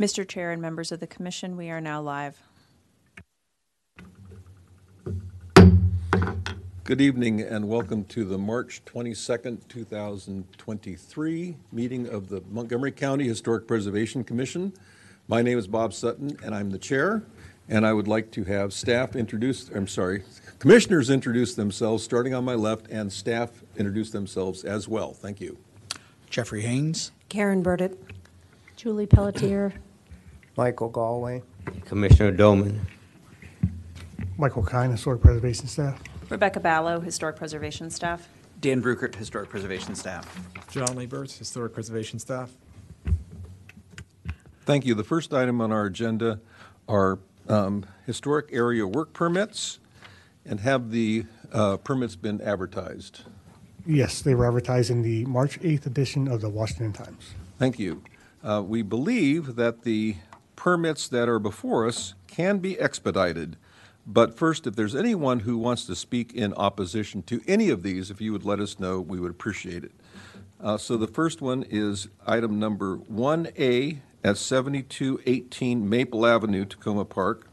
Mr. Chair and members of the commission, we are now live. Good evening and welcome to the March 22nd, 2023 meeting of the Montgomery County Historic Preservation Commission. My name is Bob Sutton and I'm the chair. And I would like to have staff introduce, I'm sorry, commissioners introduce themselves, starting on my left, and staff introduce themselves as well. Thank you. Jeffrey Haynes. Karen Burditt. Julie Pelletier. Michael Galway. Commissioner Doman. Michael Kyne, Historic Preservation Staff. Rebecca Ballo, Historic Preservation Staff. Dan Bruechert, Historic Preservation Staff. John Liebertz, Historic Preservation Staff. Thank you. The first item on our agenda are um, historic area work permits, and have the uh, permits been advertised? Yes, they were advertised in the March 8th edition of the Washington Times. Thank you. Uh, We believe that the permits that are before us can be expedited. But first, if there's anyone who wants to speak in opposition to any of these, if you would let us know, we would appreciate it. Uh, So the first one is item number 1A at 7218 Maple Avenue, Takoma Park.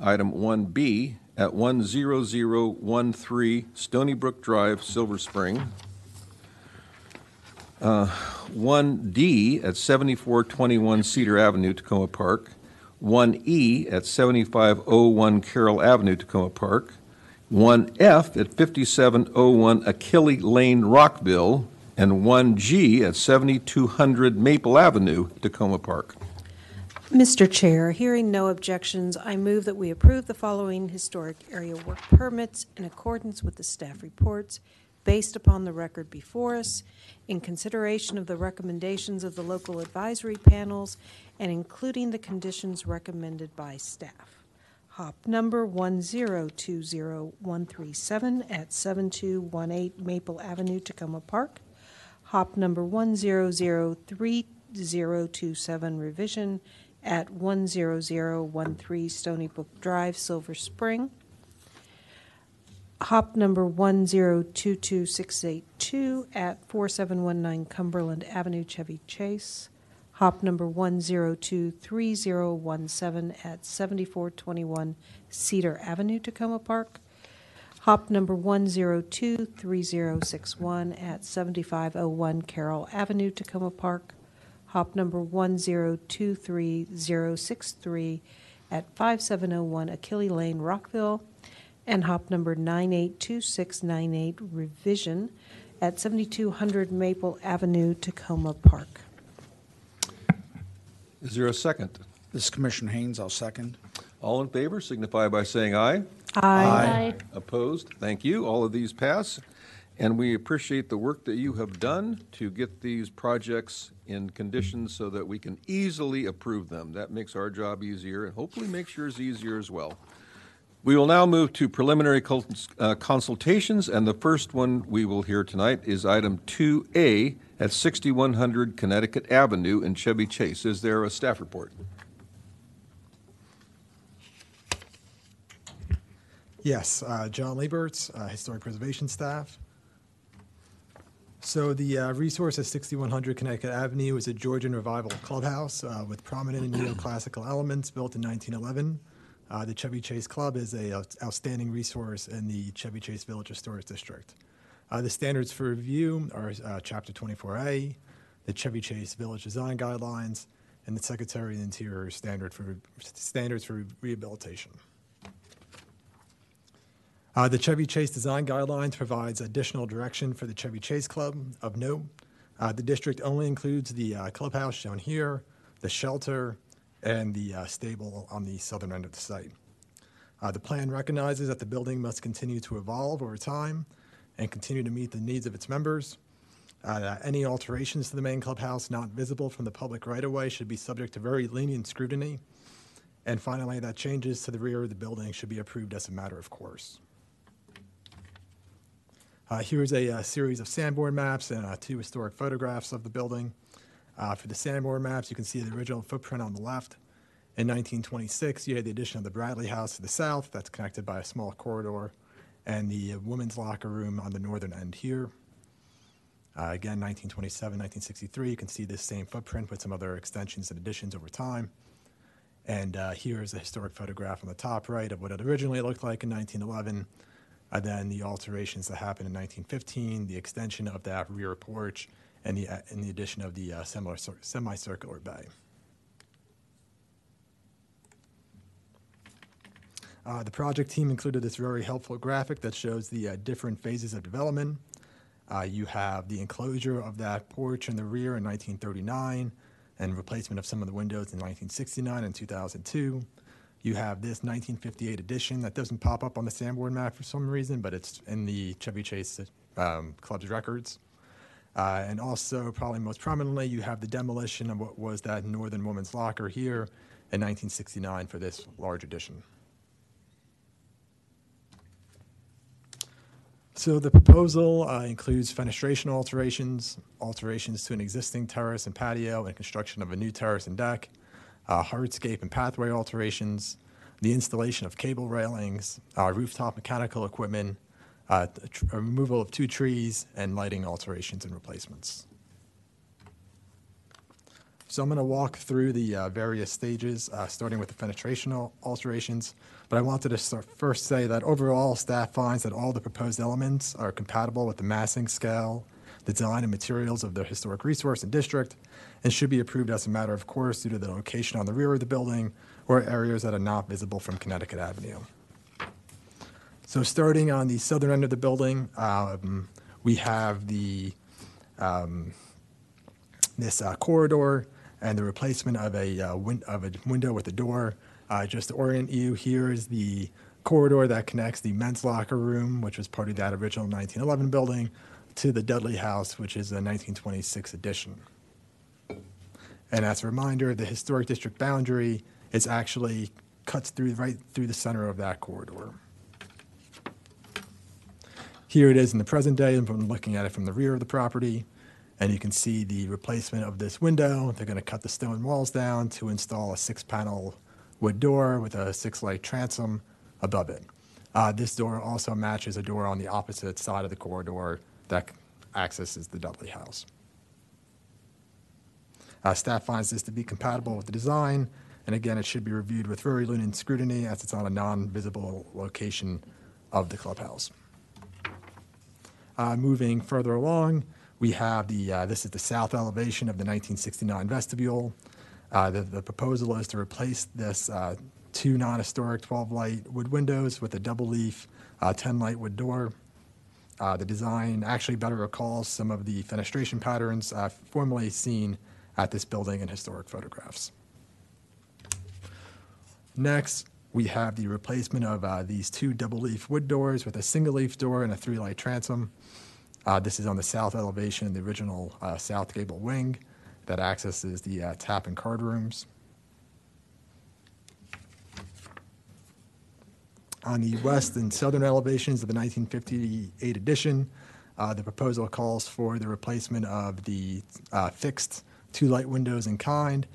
Item 1B at 10013 Stony Brook Drive, Silver Spring. Uh, 1D at 7421 Cedar Avenue, Takoma Park. 1E at 7501 Carroll Avenue, Takoma Park. 1F at 5701 Achille Lane, Rockville. And 1G at 7200 Maple Avenue, Takoma Park. Mr. Chair, hearing no objections, I move that we approve the following historic area work permits in accordance with the staff reports based upon the record before us, in consideration of the recommendations of the local advisory panels, and including the conditions recommended by staff. HAWP number 1020137 at 7218 Maple Avenue, Takoma Park. HAWP number 1003027 revision at 10013 Stony Brook Drive, Silver Spring. HAWP number 1022682 at 4719 Cumberland Avenue, Chevy Chase. HAWP number 1023017 at 7421 Cedar Avenue, Takoma Park. HAWP number 1023061 at 7501 Carroll Avenue, Takoma Park. HAWP number 1023063 at 5701 Achille Lane, Rockville. And HAWP number 982698 revision at 7200 Maple Avenue, Takoma Park. Is there a second? This is Commissioner Haynes. I'll second. All in favor signify by saying aye. Aye. Opposed? Thank you. All of these pass. And we appreciate the work that you have done to get these projects in conditions so that we can easily approve them. That makes our job easier and hopefully makes yours easier as well. We will now move to preliminary uh, consultations, and the first one we will hear tonight is item 2A at 6100 Connecticut Avenue in Chevy Chase. Is there a staff report? Yes, uh, John Liebertz, uh, Historic Preservation Staff. So the uh, resource at 6100 Connecticut Avenue is a Georgian Revival clubhouse uh, with prominent neoclassical elements built in 1911. Uh, the Chevy Chase Club is an outstanding resource in the Chevy Chase Village Historic District. Uh, the standards for review are uh, Chapter 24A, the Chevy Chase Village Design Guidelines, and the Secretary of the Interior standard for standards for rehabilitation. Uh, the Chevy Chase Design Guidelines provides additional direction for the Chevy Chase Club. Of note, uh, the district only includes the uh, clubhouse shown here, the shelter, and the uh, stable on the southern end of the site. Uh, the plan recognizes that the building must continue to evolve over time and continue to meet the needs of its members. Uh, any alterations to the main clubhouse not visible from the public right of way should be subject to very lenient scrutiny. And finally, that changes to the rear of the building should be approved as a matter of course. Uh, here's a, uh series of Sanborn maps and uh, two historic photographs of the building. Uh, for the Sanborn maps, you can see the original footprint on the left. In 1926, you had the addition of the Bradley House to the south, that's connected by a small corridor, and the uh, women's locker room on the northern end here. Uh, again, 1927, 1963, you can see this same footprint with some other extensions and additions over time. And uh, here is a historic photograph on the top right of what it originally looked like in 1911. And then the alterations that happened in 1915, the extension of that rear porch, and the, uh, and the addition of the uh, semicircular bay. Uh, the project team included this very helpful graphic that shows the uh, different phases of development. Uh, you have the enclosure of that porch in the rear in 1939 and replacement of some of the windows in 1969 and 2002. You have this 1958 addition that doesn't pop up on the Sanborn map for some reason, but it's in the Chevy Chase um, Club's records. Uh, and also, probably most prominently, you have the demolition of what was that Northern Woman's Locker here in 1969 for this large addition. So the proposal uh, includes fenestration alterations, alterations to an existing terrace and patio, and construction of a new terrace and deck, uh, hardscape and pathway alterations, the installation of cable railings, uh, rooftop mechanical equipment, uh, tr- removal of two trees, and lighting alterations and replacements. So I'm going to walk through the uh, various stages, uh, starting with the fenestration al- alterations. But I wanted to start, first say that overall, staff finds that all the proposed elements are compatible with the massing scale, the design and materials of the historic resource and district, and should be approved as a matter of course due to the location on the rear of the building or areas that are not visible from Connecticut Avenue. So starting on the southern end of the building, um, we have the this uh, corridor and the replacement of a, uh, win- of a window with a door. Uh, just to orient you, here is the corridor that connects the men's locker room, which was part of that original 1911 building, to the Dudley House, which is a 1926 addition. And as a reminder, the historic district boundary is actually cuts through right through the center of that corridor. Here it is in the present day, and from looking at it from the rear of the property, and you can see the replacement of this window. They're going to cut the stone walls down to install a six-panel wood door with a six-light transom above it. Uh, this door also matches a door on the opposite side of the corridor that accesses the Dudley House. Uh, staff finds this to be compatible with the design, and again, it should be reviewed with very lenient scrutiny as it's on a non-visible location of the clubhouse. Uh, moving further along, we have the, uh, this is the south elevation of the 1969 vestibule. Uh, the, the proposal is to replace this two non-historic 12-light wood windows with a double leaf 10-light wood door. Uh, the design actually better recalls some of the fenestration patterns uh, formerly seen at this building in historic photographs. Next, we have the replacement of uh, these two double leaf wood doors with a single leaf door and a three light transom. Uh, this is on the south elevation, the original uh, south gable wing that accesses the uh, tap and card rooms. On the west and southern elevations of the 1958 addition, uh, the proposal calls for the replacement of the uh, fixed two light windows in kind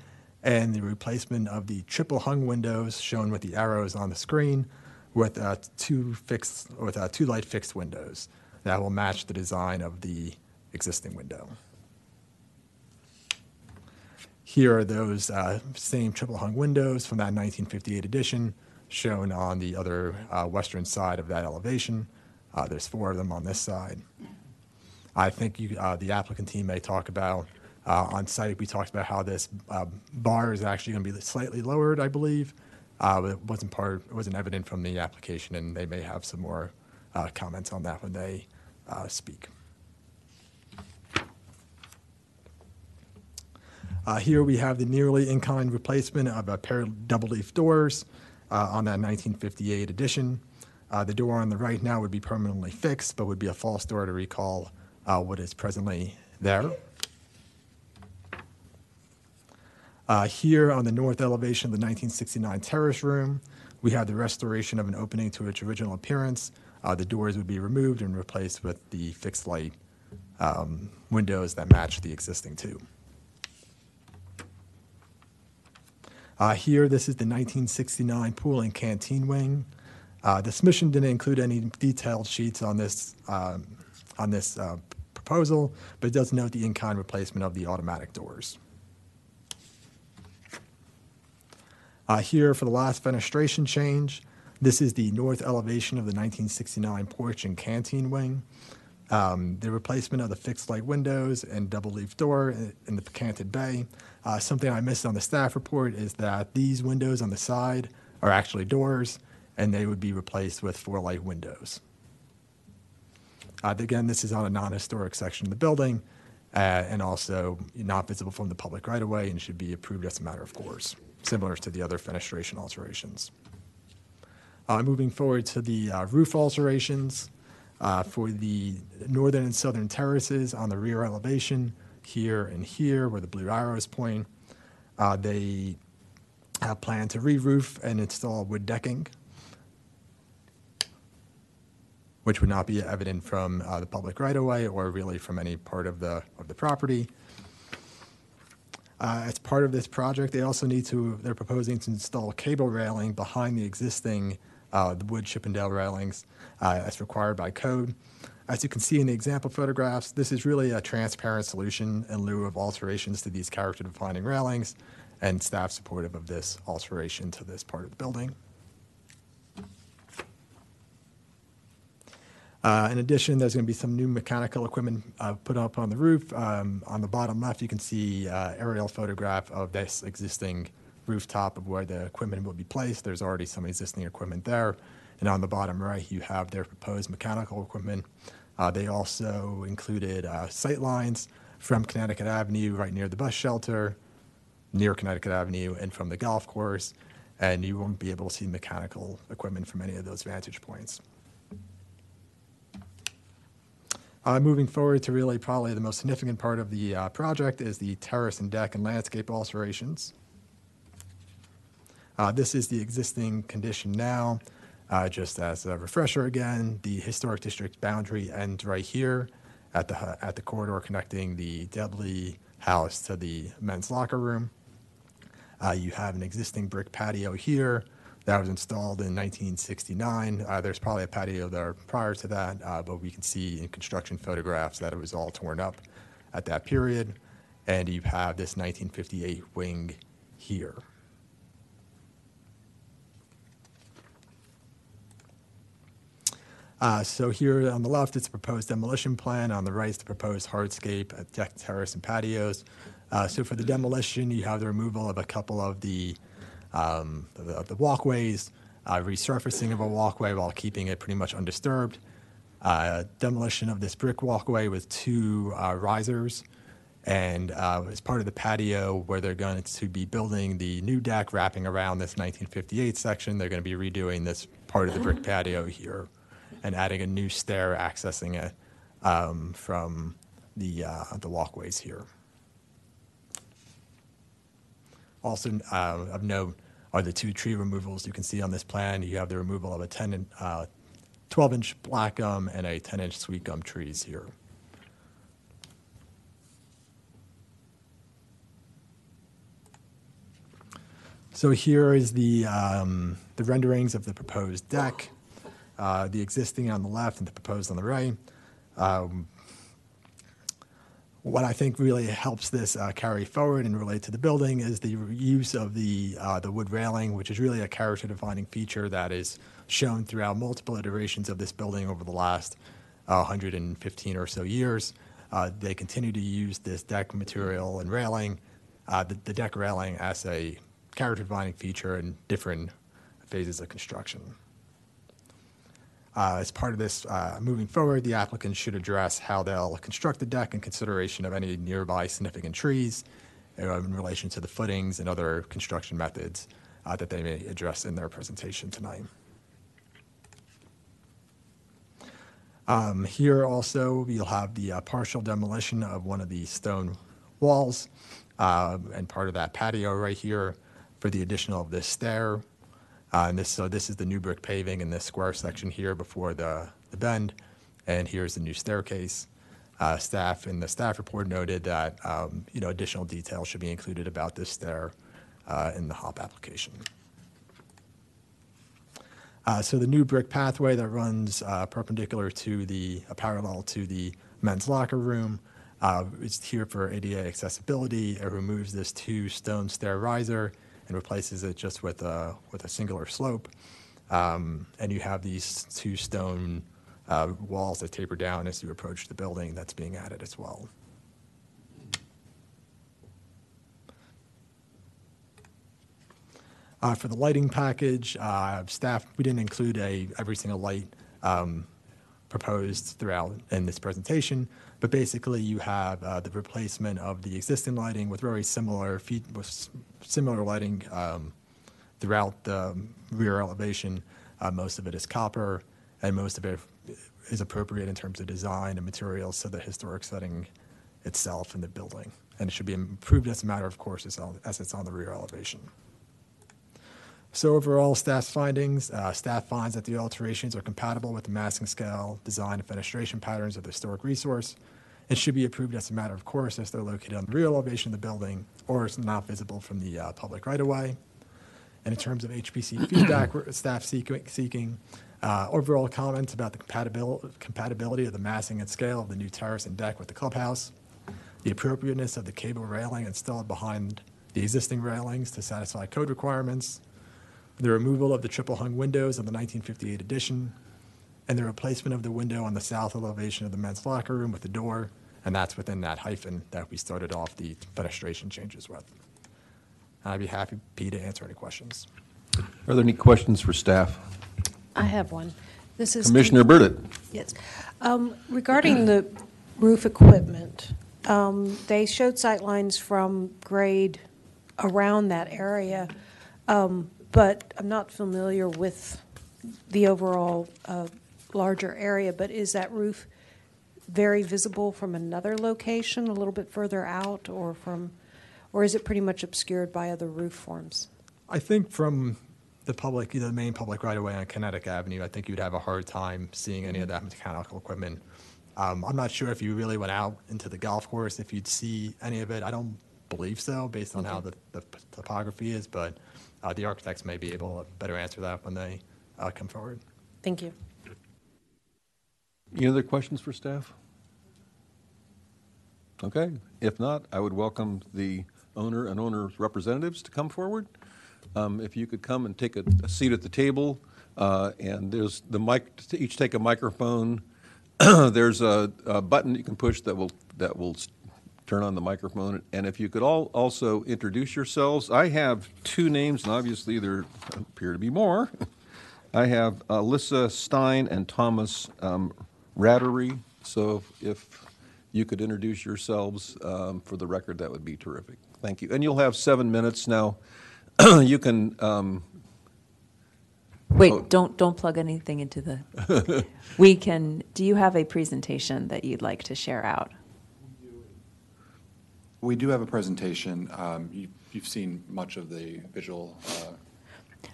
and the replacement of the triple hung windows shown with the arrows on the screen with uh, two fixed with uh, two light fixed windows that will match the design of the existing window. Here are those uh, same triple hung windows from that 1958 edition shown on the other uh, western side of that elevation. Uh, there's four of them on this side. I think you, uh, the applicant team may talk about uh, on site. We talked about how this uh, bar is actually going to be slightly lowered, I believe. Uh, but it wasn't part, it wasn't evident from the application, and they may have some more uh, comments on that when they uh, speak. Uh, here we have the nearly in-kind replacement of a pair of double-leaf doors on that 1958 edition. The door on the right now would be permanently fixed, but would be a false door to recall what is presently there. Uh, here on the north elevation of the 1969 terrace room, we have the restoration of an opening to its original appearance. Uh, the doors would be removed and replaced with the fixed light um, windows that match the existing two. Uh, here, this is the 1969 pool and canteen wing. Uh, the submission didn't include any detailed sheets on this um, on this uh, proposal, but it does note the in-kind replacement of the automatic doors. Uh, Here for the last fenestration change, this is the north elevation of the 1969 porch and canteen wing. Um, The replacement of the fixed light windows and double leaf door in the canted bay. Uh, Something I missed on the staff report is that these windows on the side are actually doors, and they would be replaced with four light windows. Uh, Again, this is on a non-historic section of the building, uh, and also not visible from the public right-of-way, and should be approved as a matter of course, similar to the other fenestration alterations. Uh, Moving forward to the uh, roof alterations, uh, for the northern and southern terraces on the rear elevation, here and here, where the blue arrows point, uh, they have planned to re-roof and install wood decking, which would not be evident from uh, the public right-of-way or really from any part of the, of the property. Uh, As part of this project, they also need to, they're proposing to install cable railing behind the existing uh, the wood Chippendale railings uh, as required by code. As you can see in the example photographs, this is really a transparent solution in lieu of alterations to these character-defining railings, and staff supportive of this alteration to this part of the building. Uh, In addition, there's going to be some new mechanical equipment uh, put up on the roof. Um, On the bottom left, you can see uh, aerial photograph of this existing rooftop of where the equipment will be placed. There's already some existing equipment there. And on the bottom right, you have their proposed mechanical equipment. Uh, They also included uh, sight lines from Connecticut Avenue, right near the bus shelter, near Connecticut Avenue, and from the golf course. And you won't be able to see mechanical equipment from any of those vantage points. Uh, moving forward to really probably the most significant part of the uh, project is the terrace and deck and landscape alterations. Uh, this is the existing condition now. Uh, just as a refresher again, the historic district boundary ends right here at the at the corridor connecting the Dudley house to the men's locker room. Uh, you have an existing brick patio here that was installed in 1969. Uh, there's probably a patio there prior to that, uh, but we can see in construction photographs that it was all torn up at that period. And you have this 1958 wing here. Uh, So here on the left, it's a proposed demolition plan. On the right, it's the proposed hardscape, deck, terrace, and patios. Uh, So for the demolition, you have the removal of a couple of the, um, the the walkways, uh, resurfacing of a walkway while keeping it pretty much undisturbed. Uh, Demolition of this brick walkway with two uh, risers. And uh, as part of the patio where they're going to be building the new deck wrapping around this 1958 section, they're going to be redoing this part of the brick patio here and adding a new stair accessing it um, from the, uh, the walkways here. Also uh, of note are the two tree removals you can see on this plan. You have the removal of a 10 uh, 12 inch black gum and a 10-inch sweet gum trees here. So here is the, um, the renderings of the proposed deck, uh, the existing on the left and the proposed on the right. Um, What I think really helps this uh, carry forward and relate to the building is the use of the, uh, the wood railing, which is really a character-defining feature that is shown throughout multiple iterations of this building over the last uh, 115 or so years. Uh, They continue to use this deck material and railing, uh, the the deck railing as a character-defining feature in different phases of construction. Uh, As part of this, uh, moving forward, the applicant should address how they'll construct the deck in consideration of any nearby significant trees uh, in relation to the footings and other construction methods uh, that they may address in their presentation tonight. Um, Here also, you'll have the uh, partial demolition of one of the stone walls uh, and part of that patio right here for the addition of this stair. Uh, And this, so this is the new brick paving in this square section here before the, the bend. And here's the new staircase. Uh, Staff, in the staff report noted that, um, you know, additional details should be included about this stair uh, in the HAWP application. Uh, So the new brick pathway that runs uh, perpendicular to the, uh, parallel to the men's locker room. Uh, It's here for ADA accessibility. It removes this two-stone stair riser and replaces it just with a, with a singular slope. Um, And you have these two stone uh, walls that taper down as you approach the building that's being added as well. Uh, For the lighting package, uh, staff, we didn't include a, every single light um, proposed throughout in this presentation, but basically you have uh, the replacement of the existing lighting with very similar, with similar lighting um, throughout the rear elevation. Uh, Most of it is copper, and most of it is appropriate in terms of design and materials to the historic setting itself in the building. And it should be improved as a matter of course as as it's on the rear elevation. So overall, staff's findings, uh, staff finds that the alterations are compatible with the massing scale, design, and fenestration patterns of the historic resource, and should be approved as a matter of course if they're located on the rear elevation of the building or is not visible from the uh, public right-of-way. And in terms of HPC feedback, we're- staff seeking, seeking uh, overall comments about the compatibility, compatibility of the massing and scale of the new terrace and deck with the clubhouse, the appropriateness of the cable railing installed behind the existing railings to satisfy code requirements, the removal of the triple hung windows of the 1958 addition, and the replacement of the window on the south elevation of the men's locker room with the door, and that's within that hyphen that we started off the fenestration changes with. I'd be happy, P, to answer any questions. Are there any questions for staff? I have one. This is. Commissioner Burditt? Yes. Um, Regarding the roof equipment, um, they showed sightlines from grade around that area, um, but I'm not familiar with the overall uh, larger area, but is that roof very visible from another location, a little bit further out, or from, or is it pretty much obscured by other roof forms? I think from the public, the main public right away on Connecticut Avenue, I think you'd have a hard time seeing any of that mechanical equipment. Um, I'm not sure if you really went out into the golf course, if you'd see any of it. I don't believe so, based on how the, the topography is, but uh, the architects may be able to better answer that when they uh, come forward. Thank you. Any other questions for staff? Okay, if not, I would welcome the owner and owner's representatives to come forward. Um, If you could come and take a a seat at the table, uh, and there's the mic, to each take a microphone. There's a a button you can push that will, that will turn on the microphone. And if you could all also introduce yourselves. I have two names, and obviously there appear to be more. I have Alyssa Stein and Thomas um, Rattery. So if you could introduce yourselves um, for the record, that would be terrific. Thank you. And you'll have seven minutes now. You can, um, Oh. Wait, don't, don't plug anything into the, we can, do you have a presentation that you'd like to share out? We do have a presentation. Um, you- You've seen much of the visual. uh,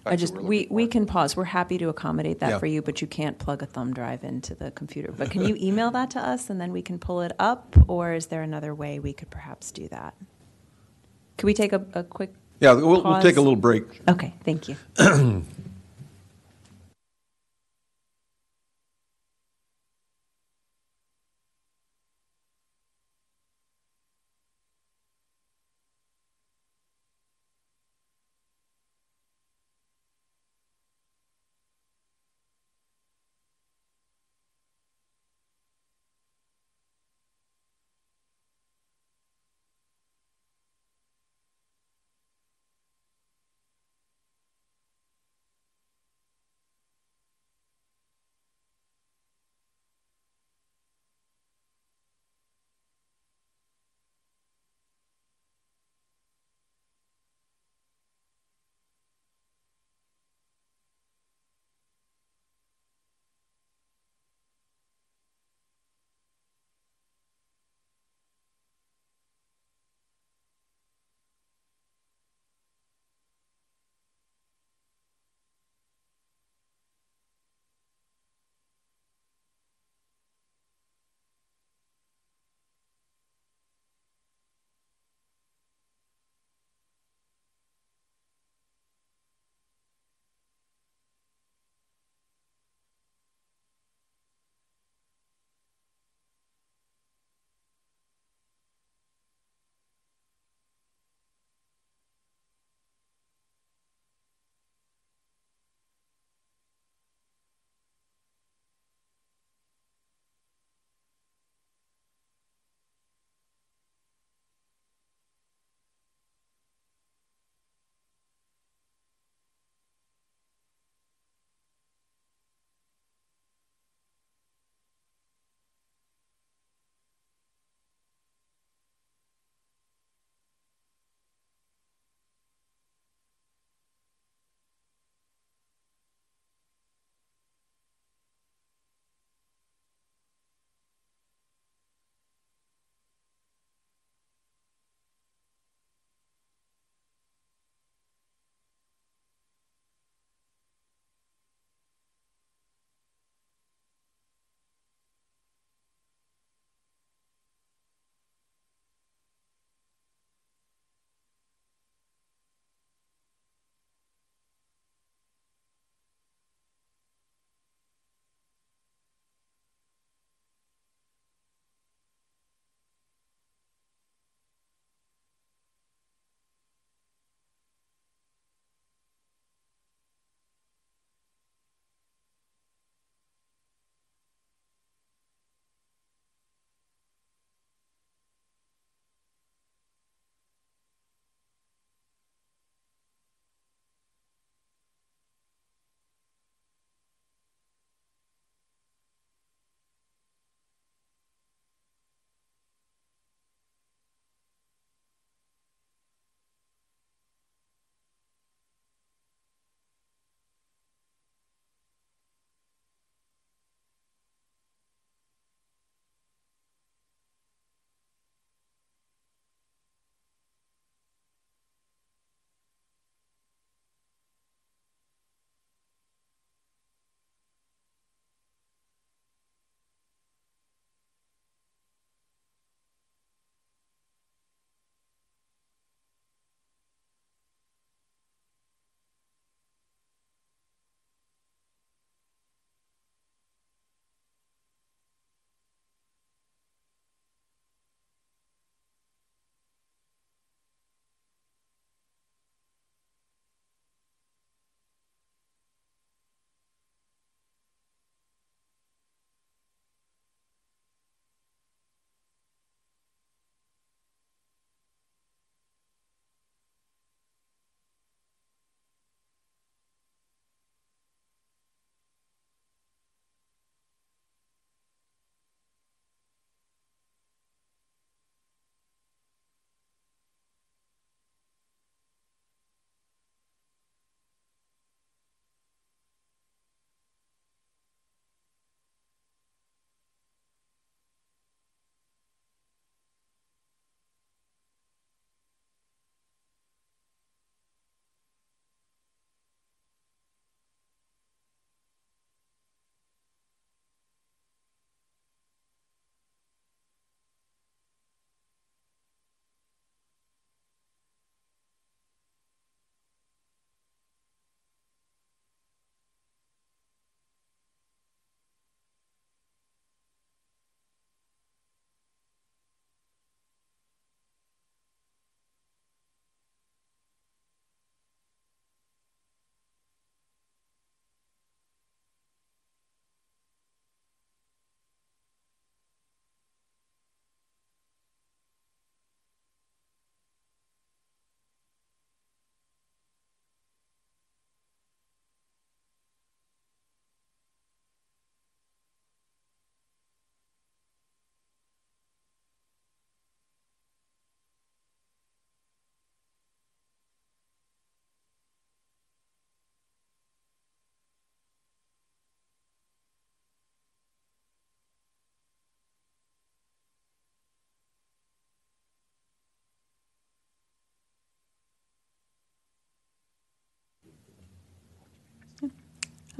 I just, we, we can pause. We're happy to accommodate Yeah. that for you, but you can't plug a thumb drive into the computer. But can you email that to us and then we can pull it up? Or is there another way we could perhaps do that? Could we take a, a quick? yeah, we'll, we'll take a pause? little break. Okay, thank you.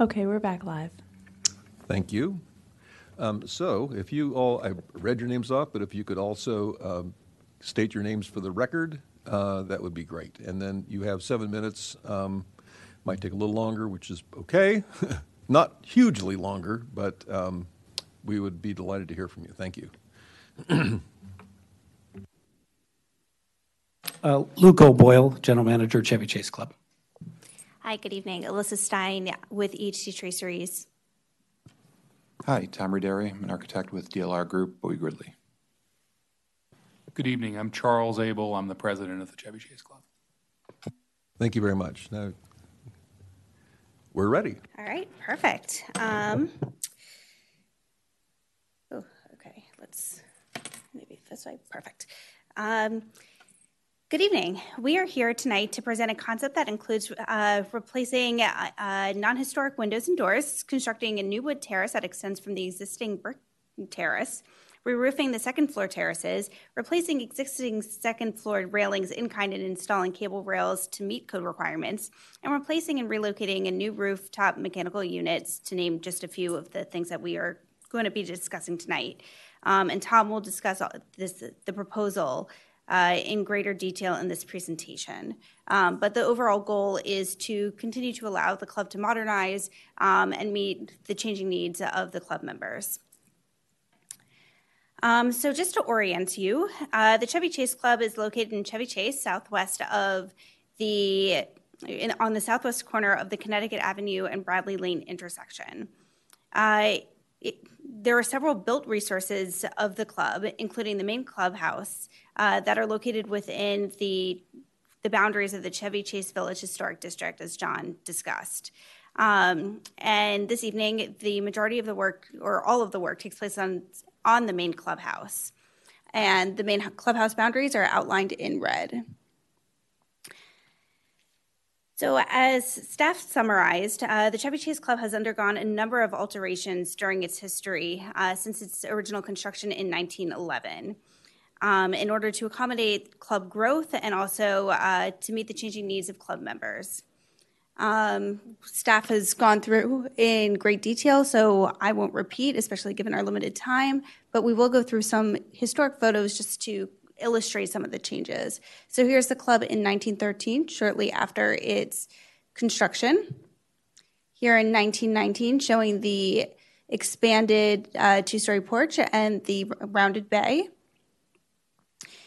Okay, we're back live. Thank you. Um, So if you all, I read your names off, but if you could also um, state your names for the record, uh, that would be great. And then you have seven minutes. Um, Might take a little longer, which is okay. Not hugely longer, but um, we would be delighted to hear from you. Thank you. Uh, Luke O'Boyle, General Manager, Chevy Chase Club. Hi, good evening. Alyssa Stein with EHT Traceries. Hi, Tom Redary. I'm an architect with DLR Group, Bowie Gridley. Good evening. I'm Charles Abel. I'm the president of the Chevy Chase Club. Thank you very much. Now, we're ready. All right, perfect. Um, oh, okay, let's maybe this way. Perfect. Um, good evening. We are here tonight to present a concept that includes uh, replacing uh, uh, non-historic windows and doors, constructing a new wood terrace that extends from the existing brick terrace, re-roofing the second floor terraces, replacing existing second floor railings in kind and installing cable rails to meet code requirements, and replacing and relocating a new rooftop mechanical units, to name just a few of the things that we are going to be discussing tonight. Um, and Tom will discuss this, the proposal uh, in greater detail in this presentation. Um, but the overall goal is to continue to allow the club to modernize um, and meet the changing needs of the club members. Um, so, just to orient you, uh, the Chevy Chase Club is located in Chevy Chase, southwest of the in, on the southwest corner of the Connecticut Avenue and Bradley Lane intersection. Uh, it, there are several built resources of the club, including the main clubhouse, uh, that are located within the the boundaries of the Chevy Chase Village Historic District, as John discussed. Um, and this evening, the majority of the work, or all of the work, takes place on on the main clubhouse. And the main clubhouse boundaries are outlined in red. So, as staff summarized, uh, the Chevy Chase Club has undergone a number of alterations during its history uh, since its original construction in 1911. Um, in order to accommodate club growth and also uh, to meet the changing needs of club members. Um, staff has gone through in great detail, so I won't repeat, especially given our limited time, but we will go through some historic photos just to illustrate some of the changes. So here's the club in 1913, shortly after its construction. Here in 1919, showing the expanded uh, two story porch and the rounded bay.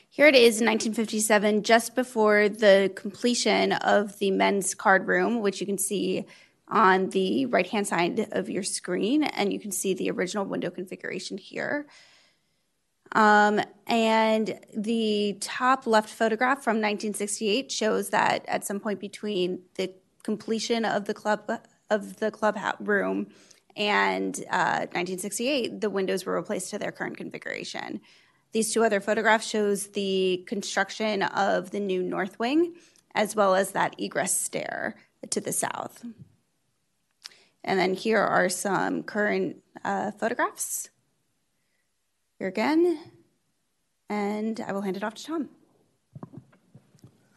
Here it is in 1957, just before the completion of the men's card room, which you can see on the right hand side of your screen, and you can see the original window configuration here. Um, and the top left photograph from 1968 shows that at some point between the completion of the club of the club room and uh, 1968, the windows were replaced to their current configuration. These two other photographs shows the construction of the new north wing, as well as that egress stair to the south. And then here are some current uh, photographs. Here again, and I will hand it off to Tom.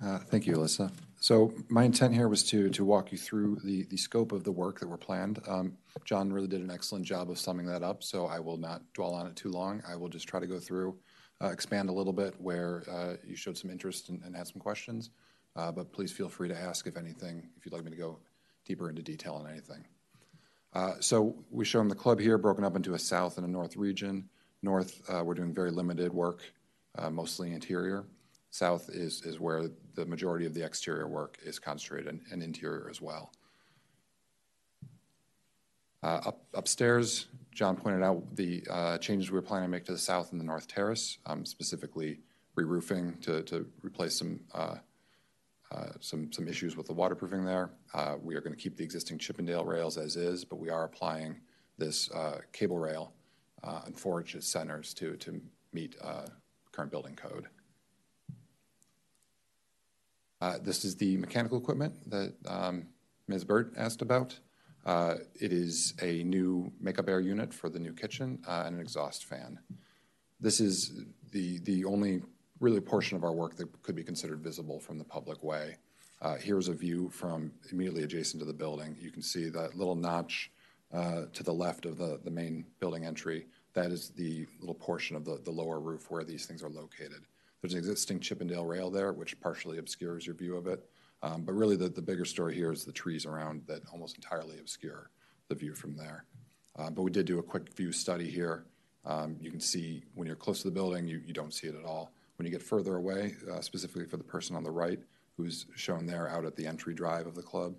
Uh, Thank you, Alyssa. So my intent here was to, to walk you through the, the scope of the work that were planned. Um, John really did an excellent job of summing that up, so I will not dwell on it too long. I will just try to go through, uh, expand a little bit where uh, you showed some interest and, and had some questions. Uh, but please feel free to ask if anything, if you'd like me to go deeper into detail on anything. Uh, so we show them the club here broken up into a south and a north region. North, uh, we're doing very limited work, uh, mostly interior. South is, is where the majority of the exterior work is concentrated and, and interior as well. Uh, up, upstairs, John pointed out the uh, changes we were planning to make to the south and the north terrace, um, specifically re-roofing to, to replace some, uh, uh some, some issues with the waterproofing there. Uh, we are going to keep the existing Chippendale rails as is, but we are applying this uh, cable rail and four inch centers to, to meet current building code. Uh, this is the mechanical equipment that um, Ms. Burt asked about. Uh, it is a new makeup air unit for the new kitchen uh, and an exhaust fan. This is the, the only really portion of our work that could be considered visible from the public way. Uh, Here's a view from immediately adjacent to the building. You can see that little notch uh, to the left of the, the main building entry. That is the little portion of the, the lower roof where these things are located. There's an existing Chippendale rail there, which partially obscures your view of it. Um, But really, the, the bigger story here is the trees around that almost entirely obscure the view from there. Uh, But we did do a quick view study here. Um, You can see when you're close to the building, you, you don't see it at all. When you get further away, uh, specifically for the person on the right, who's shown there out at the entry drive of the club,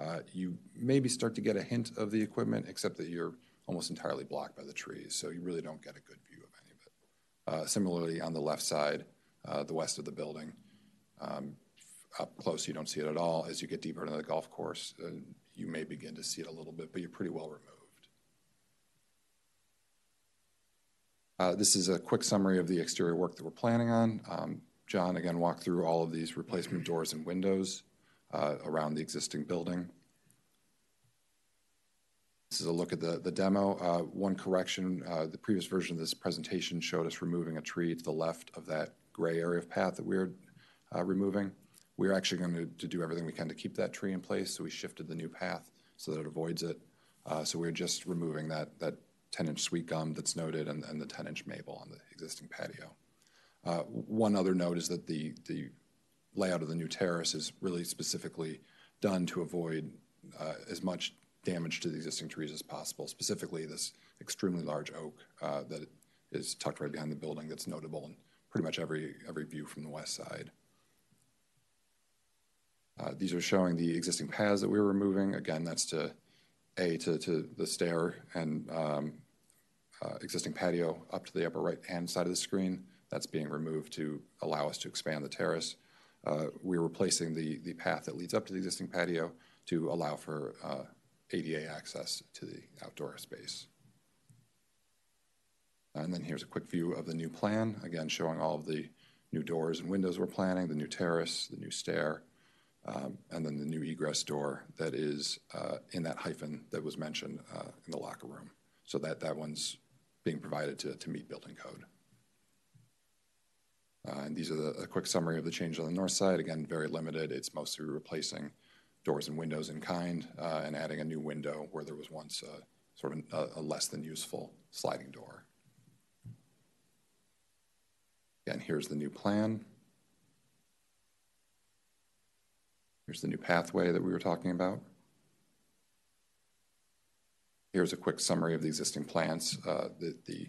uh, you maybe start to get a hint of the equipment, except that you're almost entirely blocked by the trees, so you really don't get a good view of any of it. Uh, Similarly, on the left side, uh, the west of the building, um, up close, you don't see it at all. As you get deeper into the golf course, uh, you may begin to see it a little bit, but you're pretty well removed. Uh, This is a quick summary of the exterior work that we're planning on. Um, John, again, walked through all of these replacement doors and windows around the existing building. This is a look at the, the demo. Uh, One correction, uh, the previous version of this presentation showed us removing a tree to the left of that gray area of path that we we're uh, removing. We're actually going to, to do everything we can to keep that tree in place, so we shifted the new path so that it avoids it. Uh, So we're just removing that, that 10-inch sweet gum that's noted and, and the 10-inch maple on the existing patio. Uh, One other note is that the, the layout of the new terrace is really specifically done to avoid uh, as much damage to the existing trees as possible, specifically this extremely large oak uh, that is tucked right behind the building that's notable in pretty much every, every view from the west side. Uh, These are showing the existing paths that we were removing. Again, that's to, A, to, to the stair and um, uh, existing patio up to the upper right-hand side of the screen. That's being removed to allow us to expand the terrace. Uh, We're replacing the, the path that leads up to the existing patio to allow for uh, ADA access to the outdoor space. And then here's a quick view of the new plan, again, showing all of the new doors and windows we're planning, the new terrace, the new stair, um, and then the new egress door that is uh, in that hyphen that was mentioned uh, in the locker room. So that, that one's being provided to, to meet building code. Uh, And these are a quick summary of the change on the north side. Again, very limited. It's mostly replacing doors and windows in kind uh, and adding a new window where there was once a sort of a, less than useful sliding door. Again, here's the new plan. Here's the new pathway that we were talking about. Here's a quick summary of the existing plants. Uh, the, the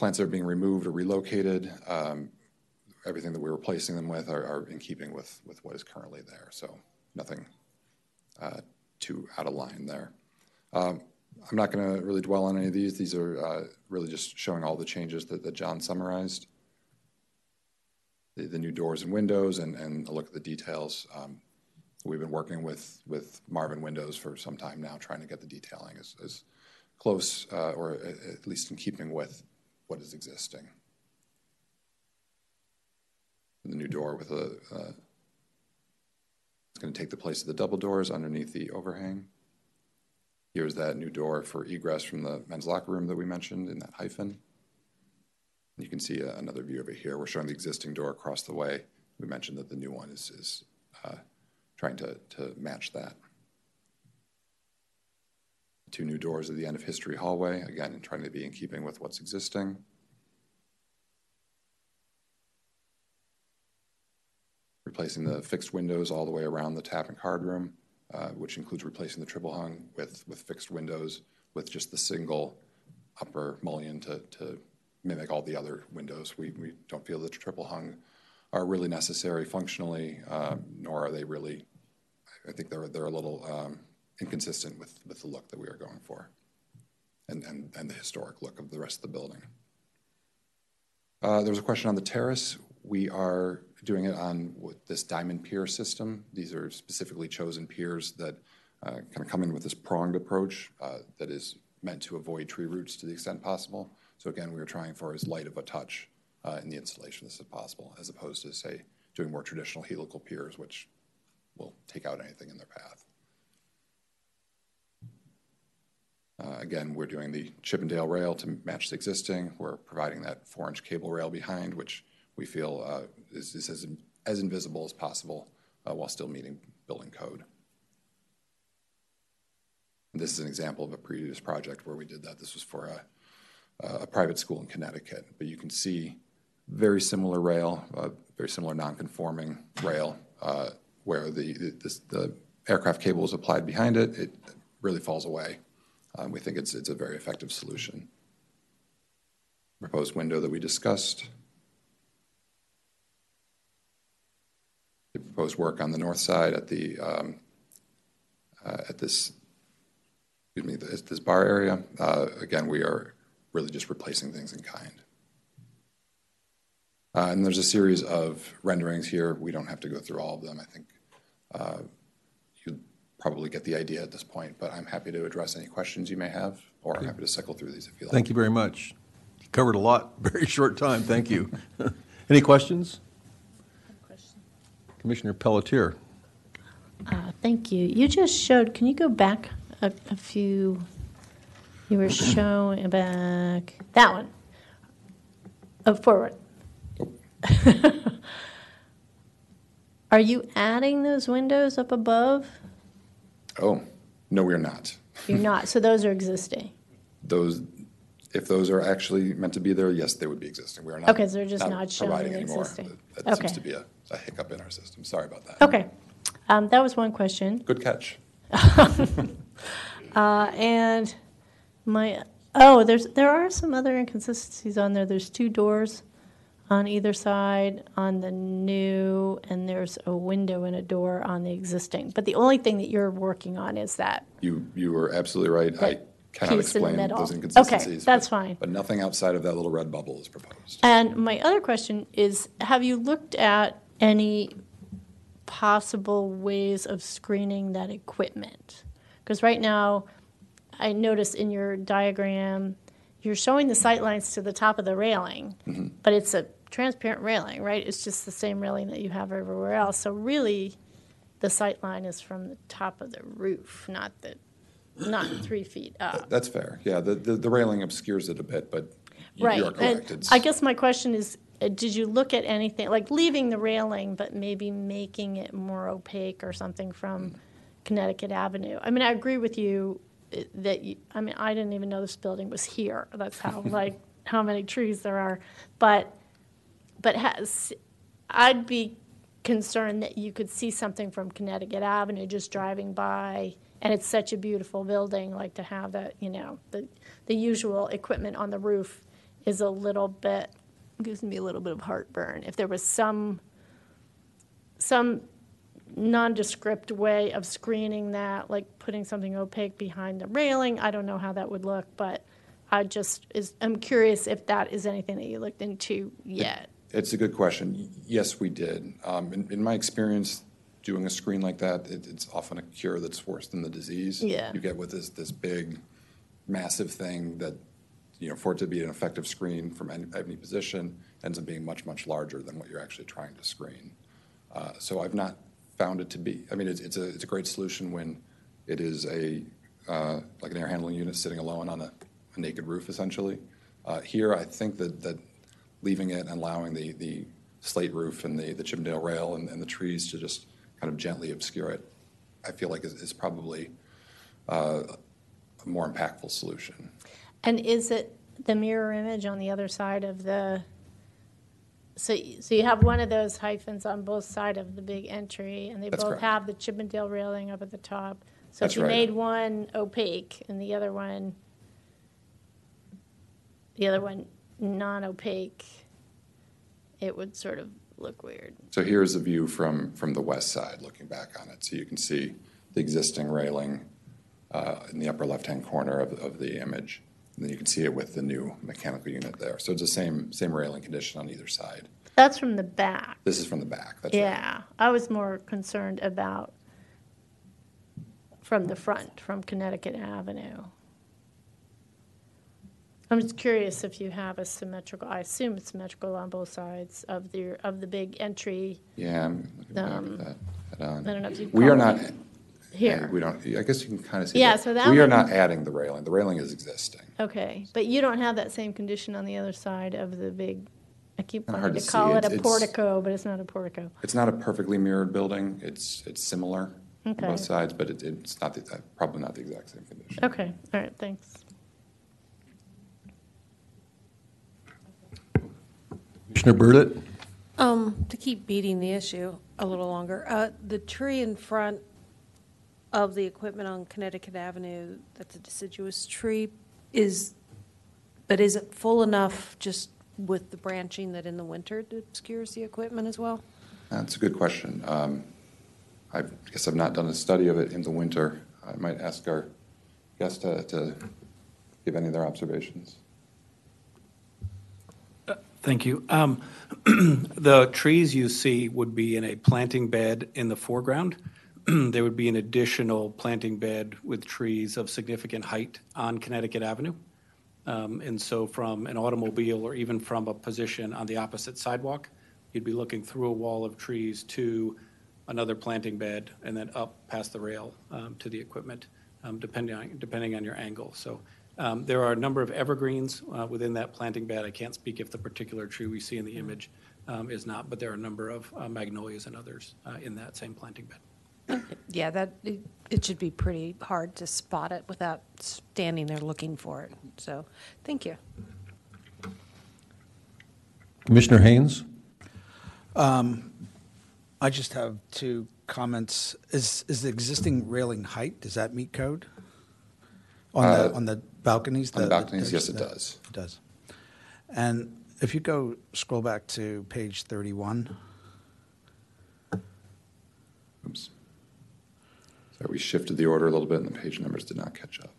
plants that are being removed or relocated, um, everything that we're replacing them with are, in keeping with, what is currently there. So nothing uh, too out of line there. Um, I'm not going to really dwell on any of these. These are uh, really just showing all the changes that, John summarized. The, new doors and windows and, a look at the details. Um, we've been working with, with Marvin Windows for some time now, trying to get the detailing as, as close uh, or at least in keeping with what is existing. The new door with a, uh, it's going to take the place of the double doors underneath the overhang. Here's that new door for egress from the men's locker room that we mentioned in that hyphen. You can see uh, another view over here. We're showing the existing door across the way. We mentioned that the new one is, is uh, trying to, to match that. Two new doors at the end of History Hallway, again, trying to be in keeping with what's existing. Replacing the fixed windows all the way around the tap and card room, uh, which includes replacing the triple hung with, with fixed windows with just the single upper mullion to, to mimic all the other windows. We, we don't feel that triple hung are really necessary functionally, um, nor are they really, I think they're, they're a little um, inconsistent with, with the look that we are going for and, and, and the historic look of the rest of the building. Uh, there was a question on the terrace. We are doing it on this diamond pier system. These are specifically chosen piers that uh, kind of come in with this pronged approach uh, that is meant to avoid tree roots to the extent possible. So again, we are trying for as light of a touch uh, in the installation as possible, as opposed to, say, doing more traditional helical piers, which will take out anything in their path. Uh, again, we're doing the Chippendale rail to match the existing. We're providing that four-inch cable rail behind, which we feel uh, is, as, invisible as possible uh, while still meeting building code. This is an example of a previous project where we did that. This was for a, private school in Connecticut. But you can see very similar rail, uh, very similar non-conforming rail, uh, where the aircraft cable is applied behind it, it really falls away. Um, We think it's, it's a very effective solution. Proposed window that we discussed. The proposed work on the north side at the, um, uh, at this, bar area. Uh, Again, we are really just replacing things in kind. Uh, And there's a series of renderings here. We don't have to go through all of them. I think probably get the idea at this point, but I'm happy to address any questions you may have, or I'm happy to cycle through these if you like. Thank you very much. You Covered a lot, very short time, thank you. Any questions? Commissioner Pelletier. Uh, Thank you. You just showed, can you go back a a few, you were showing back, that one. Oh, forward. Are you adding those windows up above? Oh, no, we're not. You're not, so those are existing? Those, if those are actually meant to be there, yes, they would be existing. We are not. Okay, so they're just not providing anymore. existing. That that seems Okay. to be a a hiccup in our system. Sorry about that. Okay. Um, That was one question. Good catch. Uh, And my, oh, there's, there are some other inconsistencies on there. There's two doors on either side on the new, and there's a window and a door on the existing. But the only thing that you're working on is that. You, you were absolutely right. I That cannot piece in the explain middle. those Okay, inconsistencies. that's but- fine. But nothing outside of that little red bubble is proposed. And my other question is, have you looked at any possible ways of screening that equipment? Because right now, I notice in your diagram, you're showing the sight lines to the top of the railing, mm-hmm. but it's a transparent railing, right? It's just the same railing that you have everywhere else. So really, the sight line is from the top of the roof, not the, not three feet up. That's fair. Yeah, the, the the railing obscures it a bit, but you Right. you are correct. I guess my question is, uh, did you look at anything, like leaving the railing, but maybe making it more opaque or something from Connecticut Avenue? I mean, I agree with you uh, that, you- I mean, I didn't even know this building was here. That's how, like, how many trees there are. But, but has, I'd be concerned that you could see something from Connecticut Avenue just driving by, and it's such a beautiful building, like to have that, you know, the, the usual equipment on the roof is a little bit, gives me a little bit of heartburn. If there was some, some nondescript way of screening that, like putting something opaque behind the railing, I don't know how that would look, but I just, is, I'm curious if that is anything that you looked into yet. It's a good question. Yes, we did. Um, In, in my experience, doing a screen like that, it, it's often a cure that's worse than the disease. Yeah. You get with this, this big, massive thing that, you know, for it to be an effective screen from any, any position, ends up being much, much larger than what you're actually trying to screen. Uh, So I've not found it to be, I mean, it's, it's a, it's a great solution when it is a, uh, like an air handling unit sitting alone on a a naked roof, essentially. Uh, Here, I think that, that leaving it and allowing the, the slate roof and the, the Chippendale rail and, and the trees to just kind of gently obscure it, I feel like is, is probably uh, a more impactful solution. And is it the mirror image on the other side of the, so, so you have one of those hyphens on both side of the big entry, and they That's both correct. have the Chippendale railing up at the top. So That's if you right. made one opaque and the other one, the other one non-opaque, it would sort of look weird. So here's a view from, from the west side, looking back on it. So you can see the existing railing uh, in the upper left-hand corner of, of the image. And then you can see it with the new mechanical unit there. So it's the same, same railing condition on either side. That's from the back. This is from the back, that's right. Yeah, I was more concerned about from the front, from Connecticut Avenue. I'm just curious if you have a symmetrical, I assume it's symmetrical on both sides of the, of the big entry Yeah, I'm looking back Um, at that, head on. I don't know if you'd We call are it not. here. We don't, I guess you can kind of see. Yeah, that. so that We are one- not adding the railing. The railing is existing. Okay, but you don't have that same condition on the other side of the big I keep Kinda wanting hard to to call see. it a It's- portico, but it's not a portico. It's not a perfectly mirrored building. It's, it's similar on Okay. both sides, but it- it's not, the uh, probably not the exact same condition. Okay, all right, thanks. Commissioner Burditt? Um, to keep beating the issue a little longer, uh, the tree in front of the equipment on Connecticut Avenue, that's a deciduous tree, is, but is it full enough just with the branching that in the winter it obscures the equipment as well? That's a good question. Um, I guess I've not done a study of it in the winter. I might ask our guest to, to give any of their observations. Thank you. Um, The trees you see would be in a planting bed in the foreground. There would be an additional planting bed with trees of significant height on Connecticut Avenue. Um, And so from an automobile or even from a position on the opposite sidewalk, you'd be looking through a wall of trees to another planting bed and then up past the rail um, to the equipment, um, depending on, depending on your angle. So um, there are a number of evergreens uh, within that planting bed. I can't speak if the particular tree we see in the image um, is not, but there are a number of uh, magnolias and others uh, in that same planting bed. Yeah, that, it- it should be pretty hard to spot it without standing there looking for it. So, thank you. Commissioner Haynes? I just have two comments. Is, is the existing railing height, does that meet code? On the, Uh, on the balconies? on the balconies, there's yes, it the- does. It does. And if you go, scroll back to page 31, Oops. So we shifted the order a little bit and the page numbers did not catch up.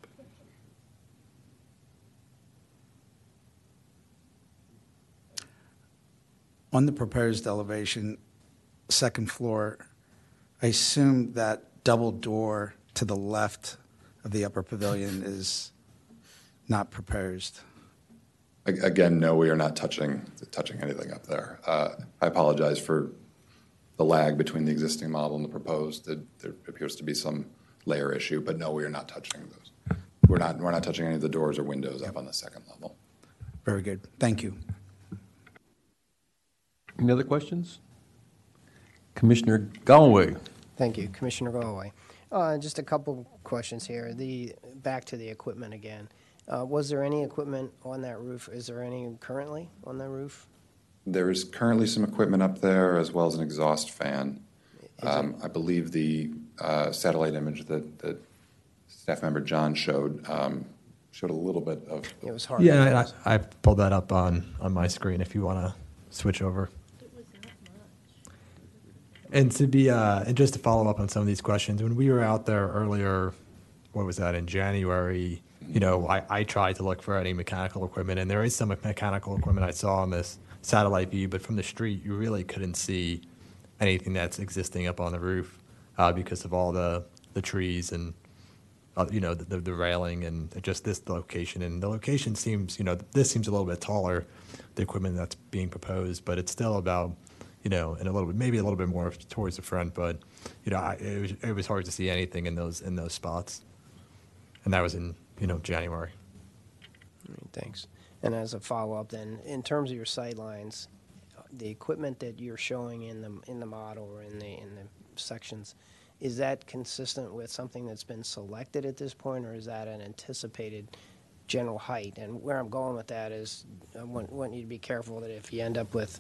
on the proposed elevation, second floor, I assume that double door to the left of the upper pavilion is not proposed. Again, no, we are not touching, touching anything up there. Uh, I apologize for the lag between the existing model and the proposed. There there appears to be some layer issue, but no, we are not touching those. We're not, we're not touching any of the doors or windows up on the second level. Very good. Thank you. Any other questions? Commissioner Galway. Thank you, Commissioner Galway. Uh, Just a couple questions here. The, back to the equipment again. Uh, Was there any equipment on that roof? Is there any currently on the roof? There is currently some equipment up there as well as an exhaust fan. Um, I believe the uh, satellite image that, that staff member John showed, um, showed a little bit of, It was hard. Yeah, I, I pulled that up on, on my screen if you want to switch over. And to be, uh, and just to follow up on some of these questions, when we were out there earlier, what was that, in January, you know, I, I tried to look for any mechanical equipment, and there is some mechanical equipment I saw on this satellite view, but from the street, you really couldn't see anything that's existing up on the roof uh, because of all the, the trees and, uh, you know, the, the railing and just this location. And the location seems, you know, this seems a little bit taller, the equipment that's being proposed, but it's still about, you know, and a little bit, maybe a little bit more towards the front, but, you know, I, it was, it was hard to see anything in those, in those spots. And that was in, you know, January. Thanks. And as a follow-up then, in terms of your sight lines, the equipment that you're showing in the, in the model or in the, in the sections, is that consistent with something that's been selected at this point, or is that an anticipated general height? And where I'm going with that is, I want, want you to be careful that if you end up with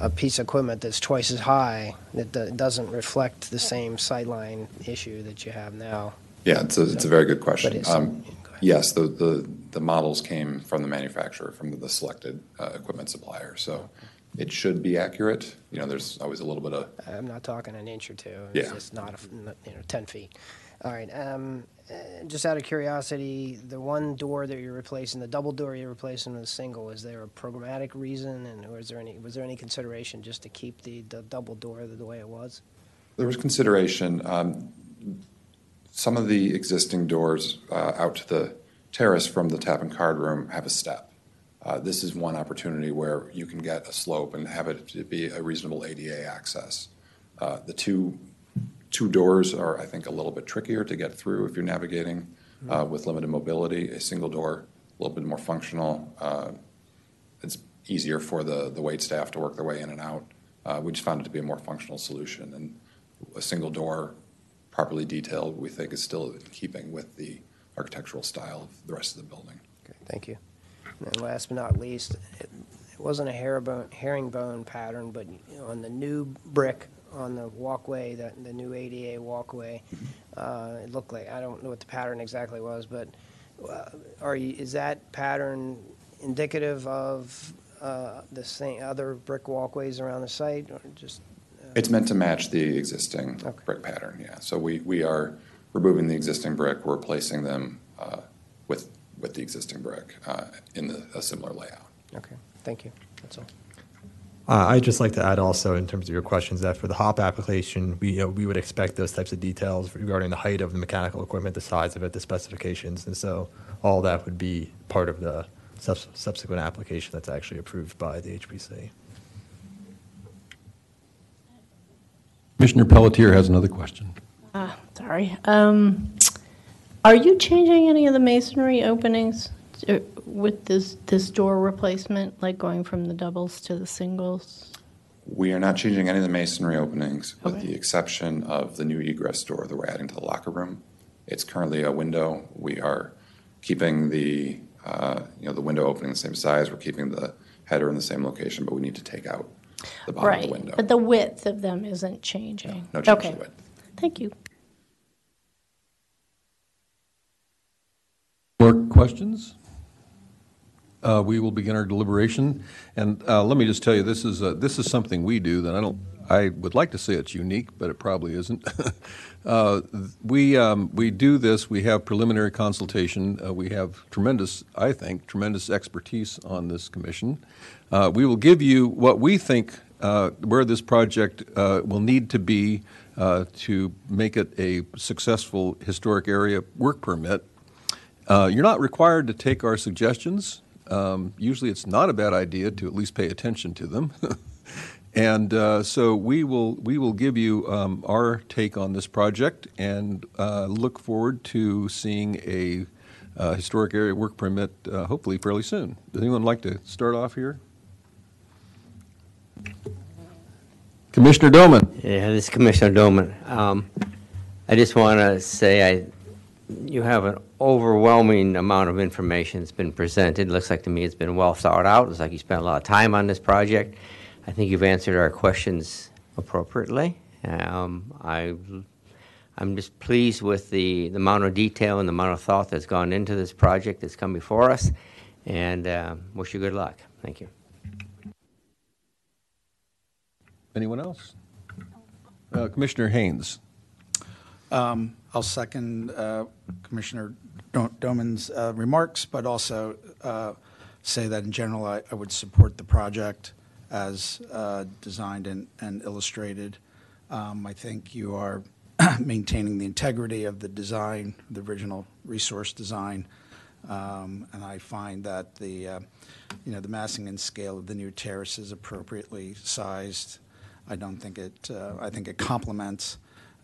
a piece of equipment that's twice as high, that do- doesn't reflect the same sightline issue that you have now. Yeah, it's a, it's a very good But question. it's- Um. Yes, the, the, the models came from the manufacturer, from the selected uh, equipment supplier, so it should be accurate. You know, there's always a little bit of, I'm not talking an inch or two. It's Yeah. just not, a f- n- you know, 10 feet. All right. um, uh, Just out of curiosity, the one door that you're replacing, the double door you're replacing with a single, is there a programmatic reason? And or is there any, was there any consideration just to keep the, the double door the the way it was? There was consideration. um, Some of the existing doors uh, out to the terrace from the tap and card room have a step. Uh, This is one opportunity where you can get a slope and have it to be a reasonable ADA access. Uh, The two, two doors are, I think, a little bit trickier to get through if you're navigating uh, with limited mobility. A single door, a little bit more functional. Uh, It's easier for the, the wait staff to work their way in and out. Uh, We just found it to be a more functional solution, and a single door, properly detailed, we think is still in keeping with the architectural style of the rest of the building. Okay, thank you. And last but not least, it it wasn't a herringbone, herringbone pattern, but on the new brick on the walkway, the, the new ADA walkway, uh, it looked like, I don't know what the pattern exactly was, but uh, are you, is that pattern indicative of uh, the same, other brick walkways around the site, or just? It's meant to match the existing Okay. brick pattern, yeah. So we, we are removing the existing brick, we're replacing them uh, with, with the existing brick uh, in the, a similar layout. Okay, thank you, that's all. Uh, I'd just like to add also, in terms of your questions, that for the HAWP application, we, you know, we would expect those types of details regarding the height of the mechanical equipment, the size of it, the specifications, and so all that would be part of the subs- subsequent application that's actually approved by the HPC. Commissioner Pelletier has another question. Ah, sorry. Um, Are you changing any of the masonry openings uh, with this, this door replacement, like going from the doubles to the singles? We are not changing any of the masonry openings, with Okay. the exception of the new egress door that we're adding to the locker room. It's currently a window. We are keeping the, uh, you know, the window opening the same size. We're keeping the header in the same location, but we need to take out the bottom of Right, the window. but the width of them isn't changing? No change Okay. to width. Thank you. More questions? Uh, We will begin our deliberation, and uh, let me just tell you, this is, uh, this is something we do that I don't, I would like to say it's unique, but it probably isn't. Uh, We, um, we do this, we have preliminary consultation, uh, we have tremendous, I think, tremendous expertise on this commission. Uh, We will give you what we think, uh, where this project uh, will need to be uh, to make it a successful historic area work permit. You're not required to take our suggestions. Um, Usually, it's not a bad idea to at least pay attention to them. And uh, so we will, we will give you um, our take on this project and uh, look forward to seeing a uh, historic area work permit uh, hopefully fairly soon. Does anyone like to start off here? Commissioner Doman. Yeah, this is Commissioner Doman. Um, I just want to say I, you have an overwhelming amount of information that's been presented. It looks like to me it's been well thought out. Looks like you spent a lot of time on this project. I think you've answered our questions appropriately. Um, I, I'm just pleased with the, the amount of detail and the amount of thought that's gone into this project that's come before us, and uh, wish you good luck. Thank you. Anyone else? Uh, Commissioner Haynes. Um, I'll second uh, Commissioner Do- Doman's uh, remarks, but also uh, say that in general, I I would support the project as uh, designed and and illustrated. Um, I think you are maintaining the integrity of the design, the original resource design, Um, and I find that the, uh, you know, the massing and scale of the new terrace is appropriately sized. I don't think it, uh, I think it complements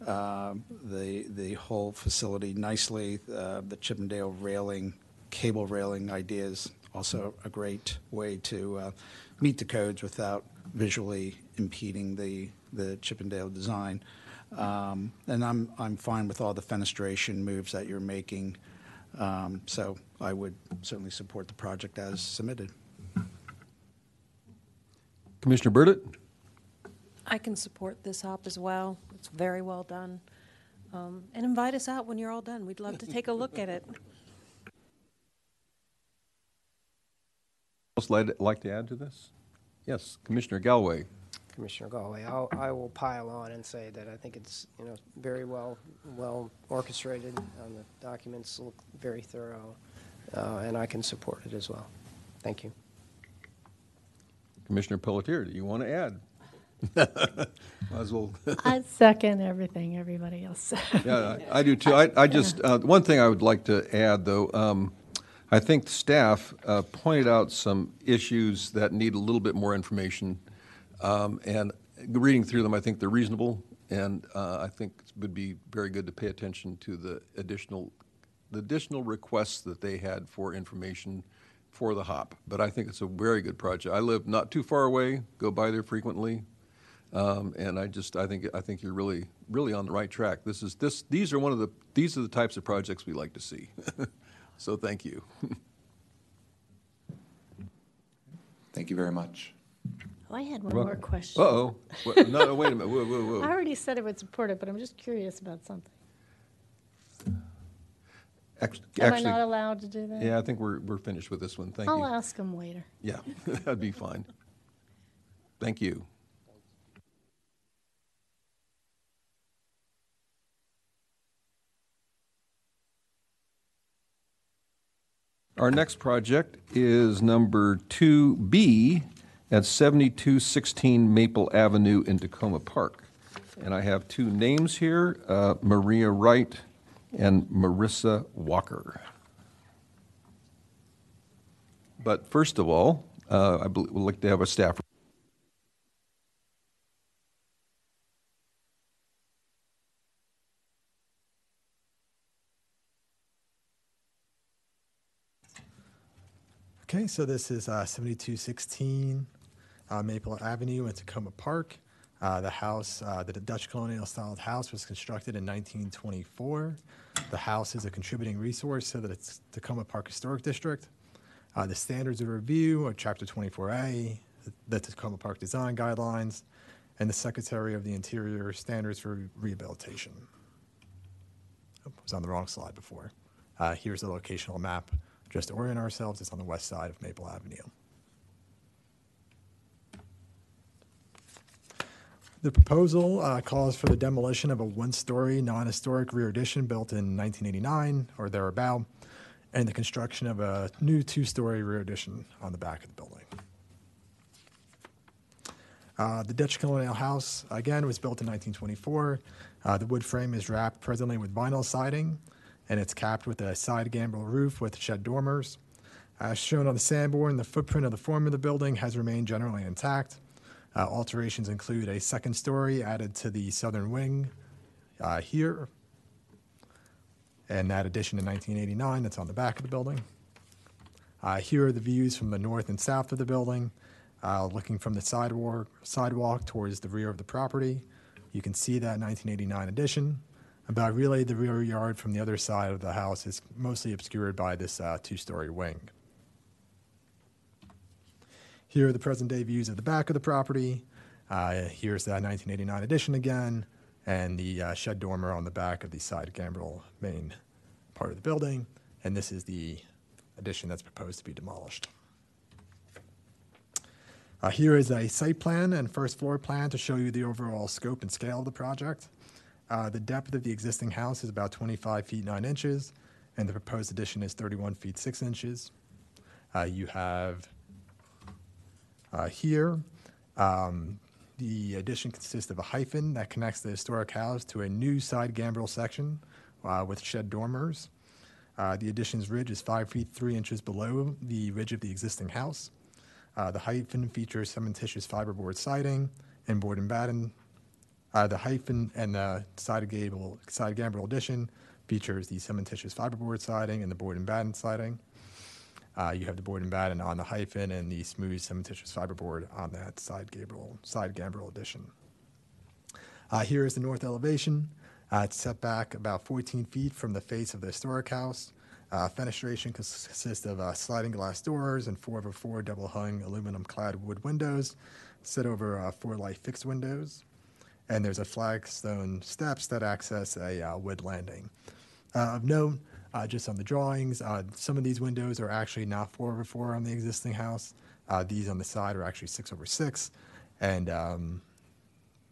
uh, the, the whole facility nicely. Uh, The Chippendale railing, cable railing idea is also a great way to uh, meet the codes without visually impeding the, the Chippendale design. Um, And I'm, I'm fine with all the fenestration moves that you're making. Um, So I would certainly support the project as submitted. Commissioner Burditt? I can support this HAWP as well. It's very well done. Um, And invite us out when you're all done. We'd love to take a look at it. Else like like to add to this? Yes, Commissioner Galway. Commissioner Galway, I'll, I will pile on and say that I think it's, you know, very well, well orchestrated. Um, the documents look very thorough, uh, and I can support it as well. Thank you. Commissioner Pelletier, do you want to add? Might as well. I second everything everybody else said. Yeah, I I do too. I, I just, uh, one thing I would like to add, though, um, I think staff uh, pointed out some issues that need a little bit more information. Um, And reading through them, I think they're reasonable, and uh, I think it would be very good to pay attention to the additional, the additional requests that they had for information for the HAWP, but I think it's a very good project. I live not too far away, go by there frequently, um, and I just, I think, I think you're really, really on the right track. This is, this, these are one of the, these are the types of projects we like to see. So thank you. Thank you very much. Oh, I had one You're more question. Uh-oh. What- No, no, wait a minute. Whoa, whoa, I already said I would support it, but I'm just curious about something. Act- Am I Actually, not allowed to do that? yeah, I think we're, we're finished with this one. Thank you. I'll you. ask him later. Yeah, that'd be fine. Thank you. Our next project is number 2B at 7216 Maple Avenue in Takoma Park. And I have two names here, uh, Maria Wright and Marissa Walker. But first of all, uh, I we'd like to have a staff. Okay, so this is uh, 7216 uh, Maple Avenue in Takoma Park. Uh, The house, uh, the Dutch colonial styled house was constructed in 1924. The house is a contributing resource to the Takoma Park Historic District. Uh, The standards of review are Chapter 24A, the Takoma Park Design Guidelines, and the Secretary of the Interior Standards for Rehabilitation. Oh, was on the wrong slide before. Uh, here's the locational map. Just to orient ourselves, it's on the west side of Maple Avenue. The proposal uh, calls for the demolition of a one-story non-historic rear addition built in 1989 or thereabout, and the construction of a new two-story rear addition on the back of the building. Uh, The Dutch Colonial House, again, was built in 1924. Uh, The wood frame is wrapped presently with vinyl siding, and it's capped with a side gambrel roof with shed dormers. As shown on the Sanborn, the footprint of the form of the building has remained generally intact. Uh, Alterations include a second story added to the southern wing uh, here, and that addition in 1989 that's on the back of the building. Uh, Here are the views from the north and south of the building, uh, looking from the sidewalk, sidewalk towards the rear of the property. You can see that 1989 addition. But really, the rear yard from the other side of the house is mostly obscured by this uh, two-story wing. Here are the present-day views of the back of the property. Uh, Here's the 1989 addition again, and the uh, shed dormer on the back of the side gambrel main part of the building. And this is the addition that's proposed to be demolished. Uh, Here is a site plan and first floor plan to show you the overall scope and scale of the project. Uh, The depth of the existing house is about 25 feet 9 inches, and the proposed addition is 31 feet 6 inches. Uh, You have uh, here, um, the addition consists of a hyphen that connects the historic house to a new side gambrel section uh, with shed dormers. Uh, The addition's ridge is 5 feet 3 inches below the ridge of the existing house. Uh, The hyphen features cementitious fiberboard siding and board and batten uh, the hyphen and the side gable, side gambrel addition features the cementitious fiberboard siding and the board and batten siding. Uh, you have the board and batten on the hyphen and the smooth cementitious fiberboard on that side gable, side gambrel addition. Uh, here is the north elevation. Uh, it's set back about 14 feet from the face of the historic house. Uh, fenestration consists of uh, sliding glass doors and four over four double hung aluminum clad wood windows set over four light fixed windows and there's a flagstone steps that access a uh, wood landing. Uh, of note, uh, just on the drawings, uh, some of these windows are actually not four over four on the existing house. Uh, these on the side are actually six over six, and um,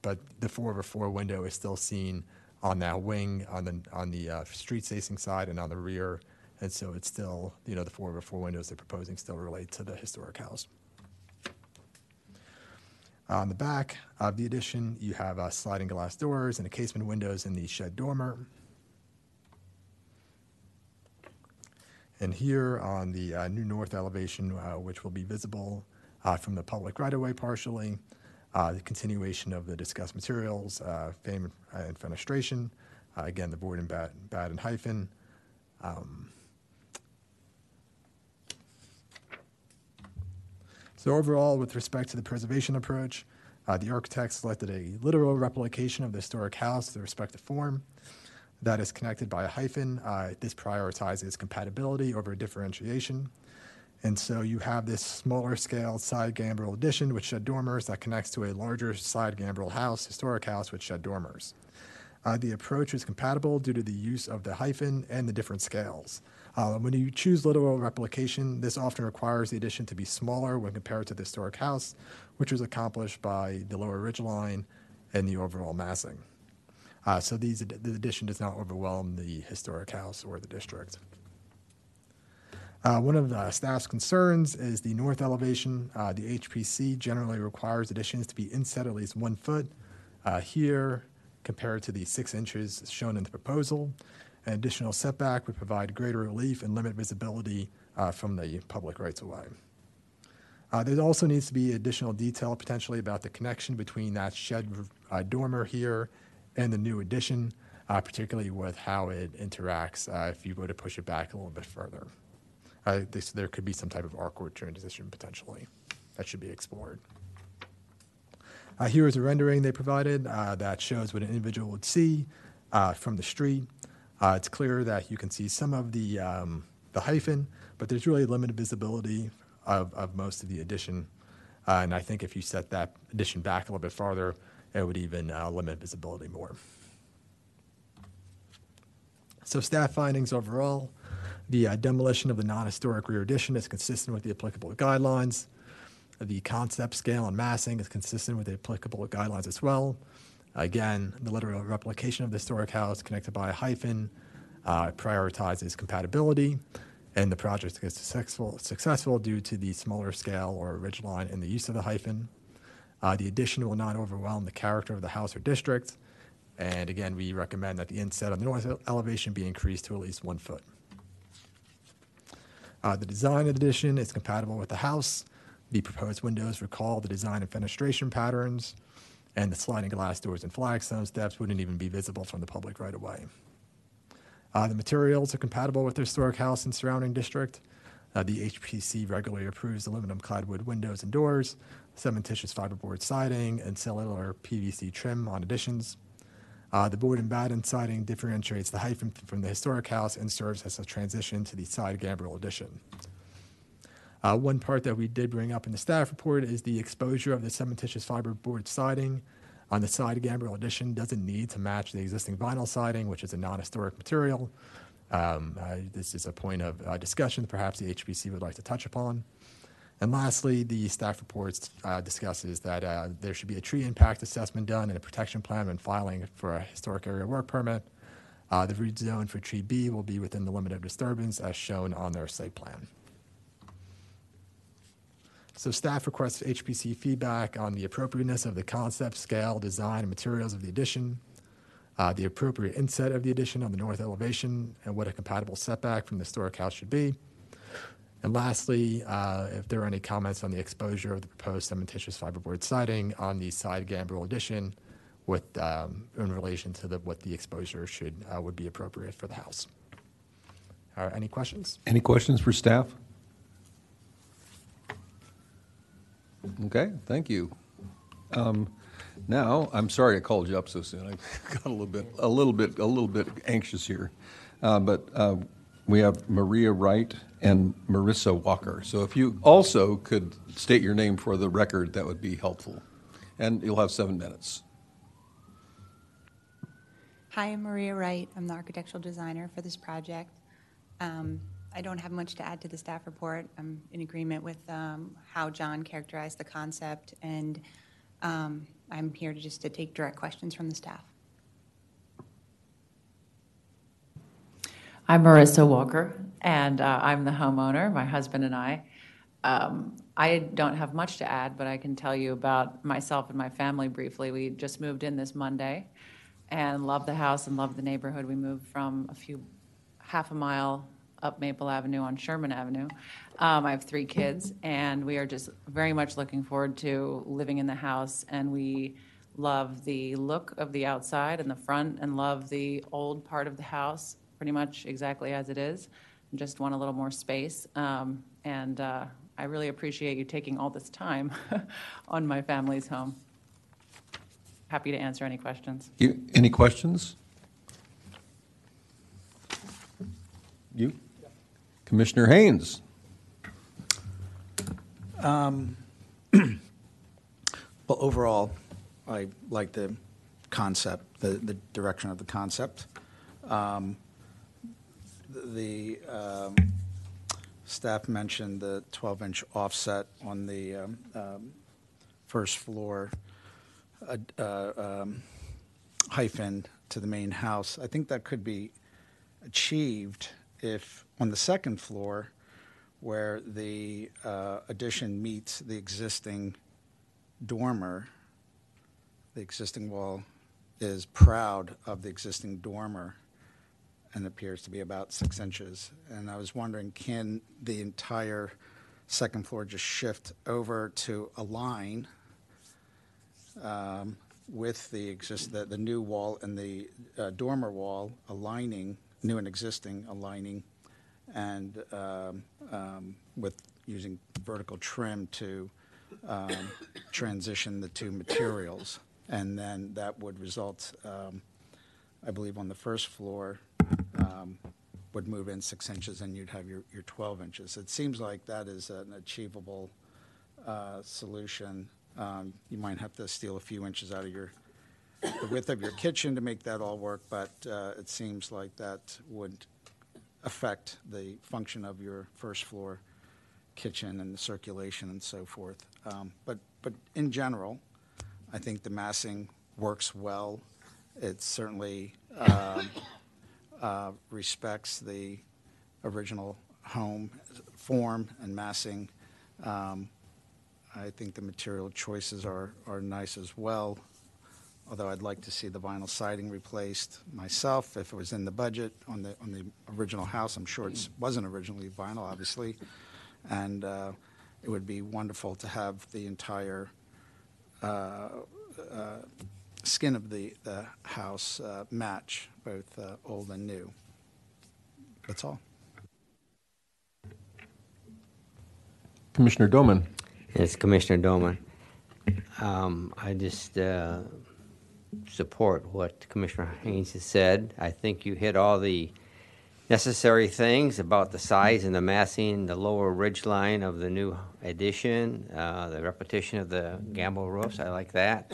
but the four over four window is still seen on that wing on the on the uh, street facing side and on the rear, and so it's still you know the four over four windows they're proposing still relate to the historic house. On the back of the addition, you have uh, sliding glass doors and a casement windows in the shed dormer. And here on the uh, new north elevation, uh, which will be visible uh, from the public right-of-way partially, uh, the continuation of the discussed materials, uh, frame and fenestration, again, the board and bat, bat and hyphen. Um, So overall, with respect to the preservation approach, uh, the architect selected a literal replication of the historic house, the respective form, that is connected by a hyphen. Uh, this prioritizes compatibility over differentiation. And so you have this smaller scale side gambrel addition with shed dormers that connects to a larger side gambrel house, historic house with shed dormers. Uh, the approach is compatible due to the use of the hyphen and the different scales. Uh, when you choose literal replication, this often requires the addition to be smaller when compared to the historic house, which was accomplished by the lower ridge line and the overall massing. Uh, so these, the addition does not overwhelm the historic house or the district. Uh, one of the staff's concerns is the north elevation. Uh, the HPC generally requires additions to be inset at least one foot. Uh, here, compared to the six inches shown in the proposal, an additional setback would provide greater relief and limit visibility uh, from the public rights of way. Uh, there also needs to be additional detail potentially about the connection between that shed uh, dormer here and the new addition, uh, particularly with how it interacts uh, if you were to push it back a little bit further. Uh, this, there could be some type of awkward transition potentially that should be explored. Here is a rendering they provided that shows what an individual would see from the street. Uh, it's clear that you can see some of the, um, the hyphen, but there's really limited visibility of, of most of the addition. Uh, and I think if you set that addition back a little bit farther, it would even uh, limit visibility more. So staff findings overall, the uh, demolition of the non-historic rear addition is consistent with the applicable guidelines. The concept scale and massing is consistent with the applicable guidelines as well. Again, the literal replication of the historic house connected by a hyphen uh, prioritizes compatibility, and the project is successful, successful due to the smaller scale or ridge line and the use of the hyphen. Uh, the addition will not overwhelm the character of the house or district. And again, we recommend that the inset on the north elevation be increased to at least one foot. Uh, the design of the addition is compatible with the house. The proposed windows recall the design and fenestration patterns, and the sliding glass doors and flagstone steps wouldn't even be visible from the public right away. Uh, the materials are compatible with the historic house and surrounding district. Uh, the HPC regularly approves aluminum clad wood windows and doors, cementitious fiberboard siding, and cellular PVC trim on additions. Uh, the board and batten siding differentiates the hyphen from the historic house and serves as a transition to the side gambrel addition. Uh, one part that we did bring up in the staff report is the exposure of the cementitious fiberboard siding on the side gambrel addition doesn't need to match the existing vinyl siding, which is a non-historic material. Um, uh, this is a point of uh, discussion perhaps the HPC would like to touch upon. And lastly, the staff report uh, discusses that uh, there should be a tree impact assessment done and a protection plan when filing for a historic area work permit. Uh, the root zone for tree B will be within the limit of disturbance as shown on their site plan. So staff requests HPC feedback on the appropriateness of the concept, scale, design, and materials of the addition, uh, the appropriate inset of the addition on the north elevation, and what a compatible setback from the historic house should be. And lastly, uh, if there are any comments on the exposure of the proposed cementitious fiberboard siding on the side gambrel addition with, um, in relation to the, what the exposure should, uh, would be appropriate for the house. Any questions? Any questions for staff? Okay, thank you. Um, Now, I'm sorry I called you up so soon. I got a little bit, a little bit, a little bit anxious here. Uh, But uh, we have Maria Wright and Marissa Walker. So if you also could state your name for the record, that would be helpful. And you'll have seven minutes. Hi, I'm Maria Wright. I'm the architectural designer for this project. Um, I don't have much to add to the staff report. I'm in agreement with um, how John characterized the concept, and um, I'm here to just to take direct questions from the staff. I'm Marissa Walker, and uh, I'm the homeowner, my husband and I. Um, I don't have much to add, but I can tell you about myself and my family briefly. We just moved in this Monday and love the house and love the neighborhood. We moved from a few, half a mile up Maple Avenue on Sherman Avenue. Um, I have three kids, and we are just very much looking forward to living in the house. And we love the look of the outside and the front, and love the old part of the house pretty much exactly as it is. Just want a little more space, um, and uh, I really appreciate you taking all this time on my family's home. Happy to answer any questions. You, any questions? You? Commissioner Haynes? Um, Well, overall, I like the concept, the, the direction of the concept. Um, The um, staff mentioned the 12-inch offset on the um, um, first floor uh, uh, um, hyphen to the main house. I think that could be achieved if, on the second floor, where the uh, addition meets the existing dormer, the existing wall is proud of the existing dormer and appears to be about six inches. And I was wondering, can the entire second floor just shift over to a line um, with the exist, the, the new wall and the uh, dormer wall aligning, new and existing aligning, and um, um, with using vertical trim to um, transition the two materials. And then that would result, um, I believe, on the first floor, um, would move in six inches and you'd have your, your 12 inches. It seems like that is an achievable uh, solution. Um, You might have to steal a few inches out of your, the width of your kitchen to make that all work, but uh, it seems like that would affect the function of your first floor kitchen and the circulation and so forth. Um, But, but in general, I think the massing works well. It certainly um, uh, respects the original home form and massing. Um, I think the material choices are, are nice as well, although I'd like to see the vinyl siding replaced myself if it was in the budget on the, on the original house. I'm sure it wasn't originally vinyl, obviously. And uh, it would be wonderful to have the entire uh, uh, skin of the, the house uh, match, both uh, old and new. That's all. Commissioner Doman? It's Commissioner Doman. Um, I just uh, support what Commissioner Haynes has said. I think you hit all the necessary things about the size and the massing, the lower ridge line of the new addition, uh, the repetition of the gambrel roofs. I like that.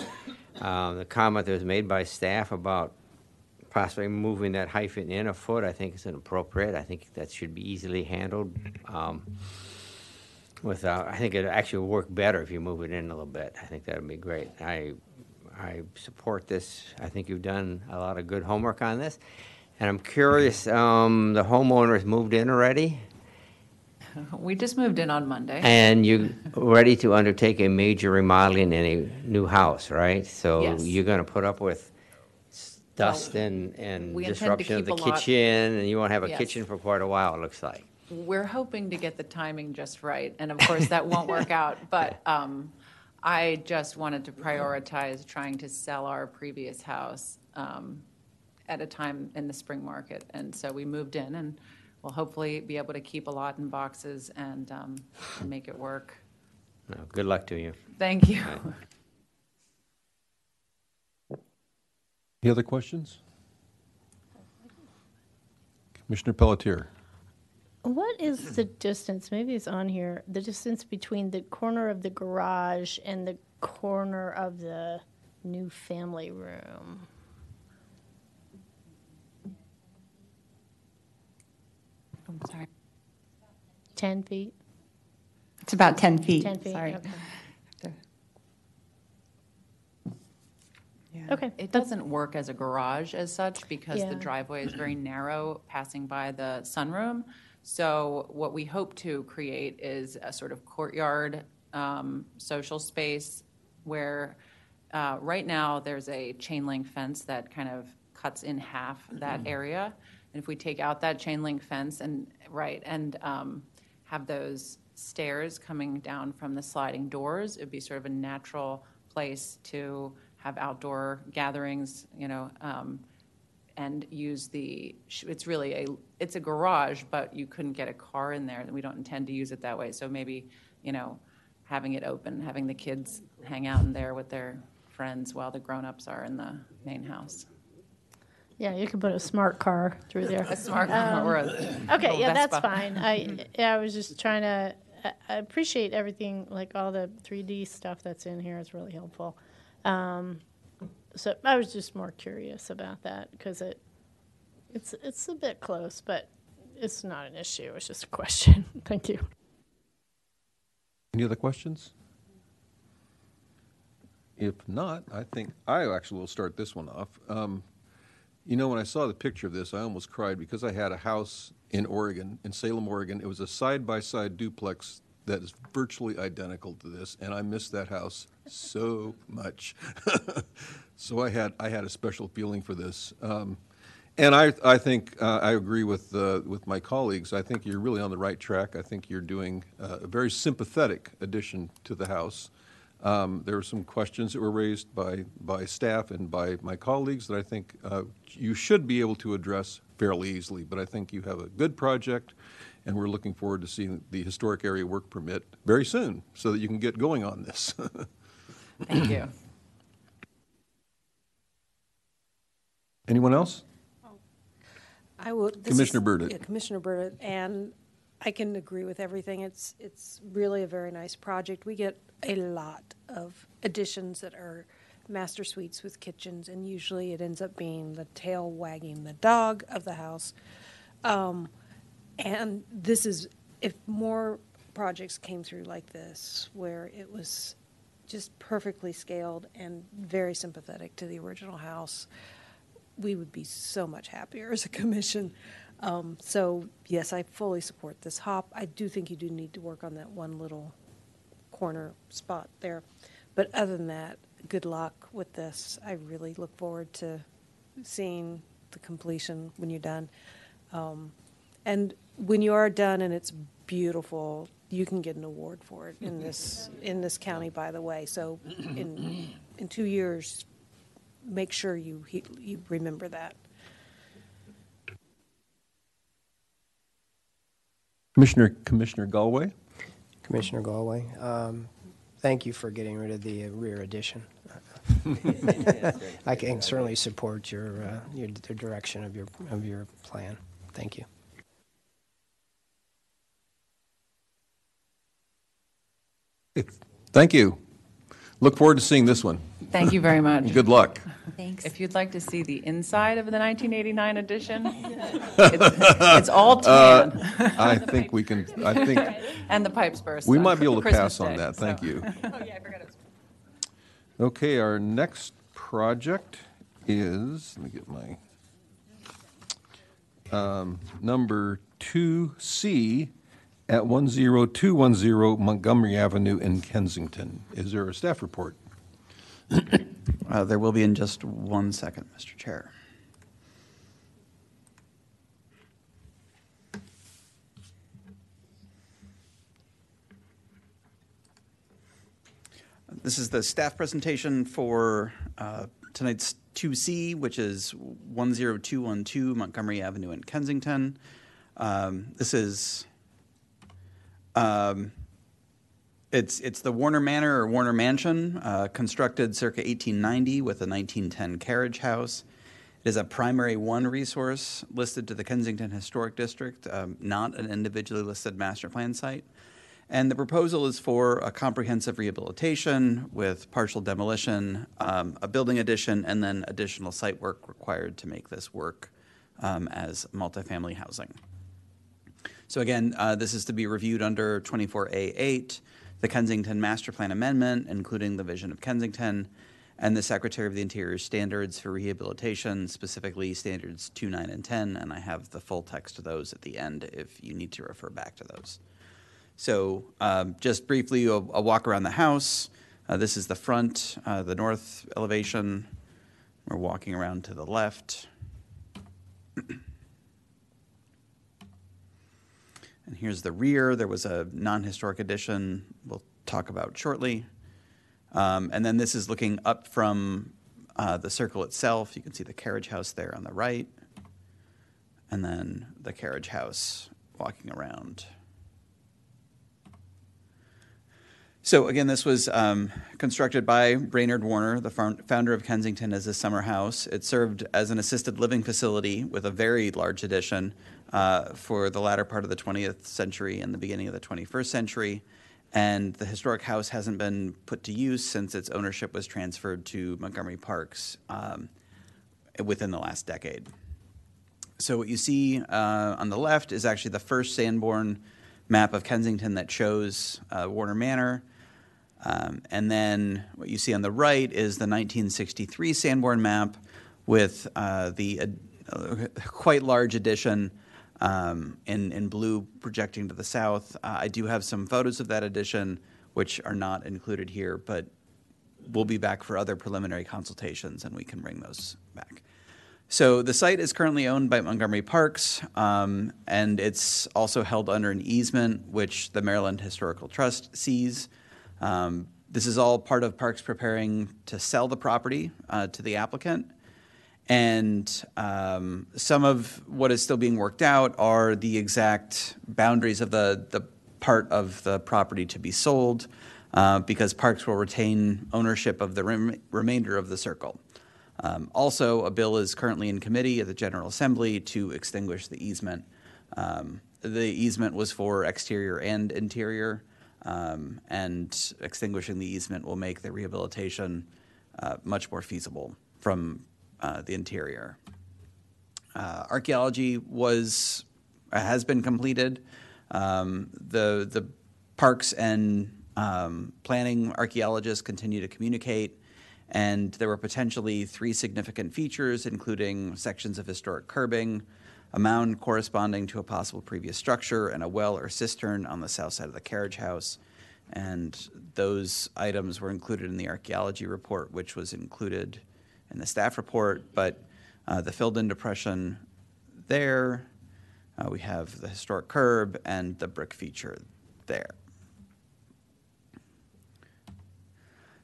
Um, the comment that was made by staff about possibly moving that hyphen in a foot, I think is inappropriate. I think that should be easily handled. Um, without, I think it actually work better if you move it in a little bit. I think that would be great. I, I support this. I think you've done a lot of good homework on this. And I'm curious, um, the homeowners moved in already? We just moved in on Monday. And you're ready to undertake a major remodeling in a new house, right? So Yes. you're gonna put up with s- dust and, and we intend to disruption of the keep a lot- kitchen, and you won't have a Yes. kitchen for quite a while, it looks like. We're hoping to get the timing just right, and of course, that won't work out. But um, I just wanted to prioritize trying to sell our previous house um, at a time in the spring market. And so we moved in, and we'll hopefully be able to keep a lot in boxes and um, and make it work. No, Good luck to you. Thank you. Any other questions? Commissioner Pelletier? What is the distance, maybe it's on here, the distance between the corner of the garage and the corner of the new family room? I'm sorry. 10 feet? It's about 10 feet. 10 feet, Sorry. okay. Yeah. Okay. It doesn't work as a garage as such because Yeah. the driveway is very narrow passing by the sunroom. So what we hope to create is a sort of courtyard um, social space where uh, right now there's a chain link fence that kind of cuts in half that area. And if we take out that chain link fence and, right, and um, have those stairs coming down from the sliding doors, it'd be sort of a natural place to have outdoor gatherings, you know, um, and use the, it's really a, it's a garage, but you couldn't get a car in there, and we don't intend to use it that way. So maybe you know, having it open, having the kids hang out in there with their friends while the grown-ups are in the main house. Yeah, you could put a smart car through there. A smart car or a Okay, yeah, that's Vespa. fine. I, yeah, I was just trying to, I- I appreciate everything, like all the 3D stuff that's in here is really helpful. Um, So I was just more curious about that because it, it's, it's a bit close, but it's not an issue. It's just a question. Thank you. Any other questions? If not, I think I actually will start this one off. Um, You know, when I saw the picture of this, I almost cried because I had a house in Oregon, in Salem, Oregon. It was a side-by-side duplex that is virtually identical to this, and I miss that house so much. So I had, I had a special feeling for this. Um, And I, I think, uh, I agree with, uh, with my colleagues. I think you're really on the right track. I think you're doing uh, a very sympathetic addition to the House. Um, There were some questions that were raised by, by staff and by my colleagues that I think uh, you should be able to address fairly easily. But I think you have a good project, and we're looking forward to seeing the historic area work permit very soon, so that you can get going on this. Thank you. Anyone else? I will. this is- Commissioner Burditt. Yeah, Commissioner Burditt, and I can agree with everything. It's, it's really a very nice project. We get a lot of additions that are master suites with kitchens, and usually it ends up being the tail wagging the dog of the house. Um, and this is, if more projects came through like this, where it was just perfectly scaled and very sympathetic to the original house, we would be so much happier as a commission. Um, so, yes, I fully support this HAWP. I do think you do need to work on that one little corner spot there. But other than that, good luck with this. I really look forward to seeing the completion when you're done. Um, and when you are done and it's beautiful, you can get an award for it in this in this county, by the way. So, in in two years, make sure you he, you remember that. Commissioner, Commissioner Galway? Commissioner Galway, um, thank you for getting rid of the uh, rear addition. I can certainly support your, uh, your, the direction of your, of your plan. Thank you. Thank you. Look forward to seeing this one. Thank you very much. Good luck. Thanks. If you'd like to see the inside of the 1989 edition, it's, it's all tan. Uh, I think we can, I think, And the pipes burst. we on might be able to Christmas pass on Day, that. Thank so. you. Oh, yeah, I forgot it was. Okay, our next project is, let me get my, um, number 2C at 10210 Montgomery Avenue in Kensington. Is there a staff report? Uh, There will be in just one second, Mr. Chair. This is the staff presentation for uh, tonight's 2C, which is 10212 Montgomery Avenue in Kensington. Um, This is um, it's, it's the Warner Manor or Warner Mansion, uh, constructed circa 1890 with a 1910 carriage house. It is a primary one resource listed to the Kensington Historic District, um, not an individually listed master plan site. And the proposal is for a comprehensive rehabilitation with partial demolition, um, a building addition, and then additional site work required to make this work um, as multifamily housing. So again, uh, this is to be reviewed under 24A8, the Kensington Master Plan Amendment, including the vision of Kensington, and the Secretary of the Interior standards for rehabilitation, specifically standards 2, 9, and 10, and I have the full text of those at the end if you need to refer back to those. So um, just briefly, a, a walk around the house. Uh, this is the front, uh, the north elevation. We're walking around to the left. And here's the rear. There was a non-historic addition we'll talk about shortly. Um, and then this is looking up from uh, the circle itself. You can see the carriage house there on the right. And then the carriage house walking around So again, this was um, constructed by Brainard Warner, the founder of Kensington, as a summer house. It served as an assisted living facility with a very large addition uh, for the latter part of the 20th century and the beginning of the 21st century. And the historic house hasn't been put to use since its ownership was transferred to Montgomery Parks um, within the last decade. So what you see uh, on the left is actually the first Sanborn map of Kensington that shows uh, Warner Manor. Um, and then what you see on the right is the 1963 Sanborn map with uh, the uh, quite large addition um, in, in blue projecting to the south. Uh, I do have some photos of that addition, which are not included here, but we'll be back for other preliminary consultations and we can bring those back. So the site is currently owned by Montgomery Parks, um, and it's also held under an easement, which the Maryland Historical Trust sees. Um, this is all part of Parks preparing to sell the property uh, to the applicant. And um, some of what is still being worked out are the exact boundaries of the, the part of the property to be sold, uh, because Parks will retain ownership of the rem- remainder of the circle. Um, also, a bill is currently in committee at the General Assembly to extinguish the easement. Um, the easement was for exterior and interior, um, and extinguishing the easement will make the rehabilitation uh, much more feasible from uh, the interior. Uh, archaeology was has been completed. Um, the the parks and um, planning archaeologists continue to communicate and there were potentially three significant features, including sections of historic curbing, a mound corresponding to a possible previous structure, and a well or cistern on the south side of the carriage house. And those items were included in the archaeology report, which was included in the staff report. But uh, the filled in depression there, uh, we have the historic curb and the brick feature there.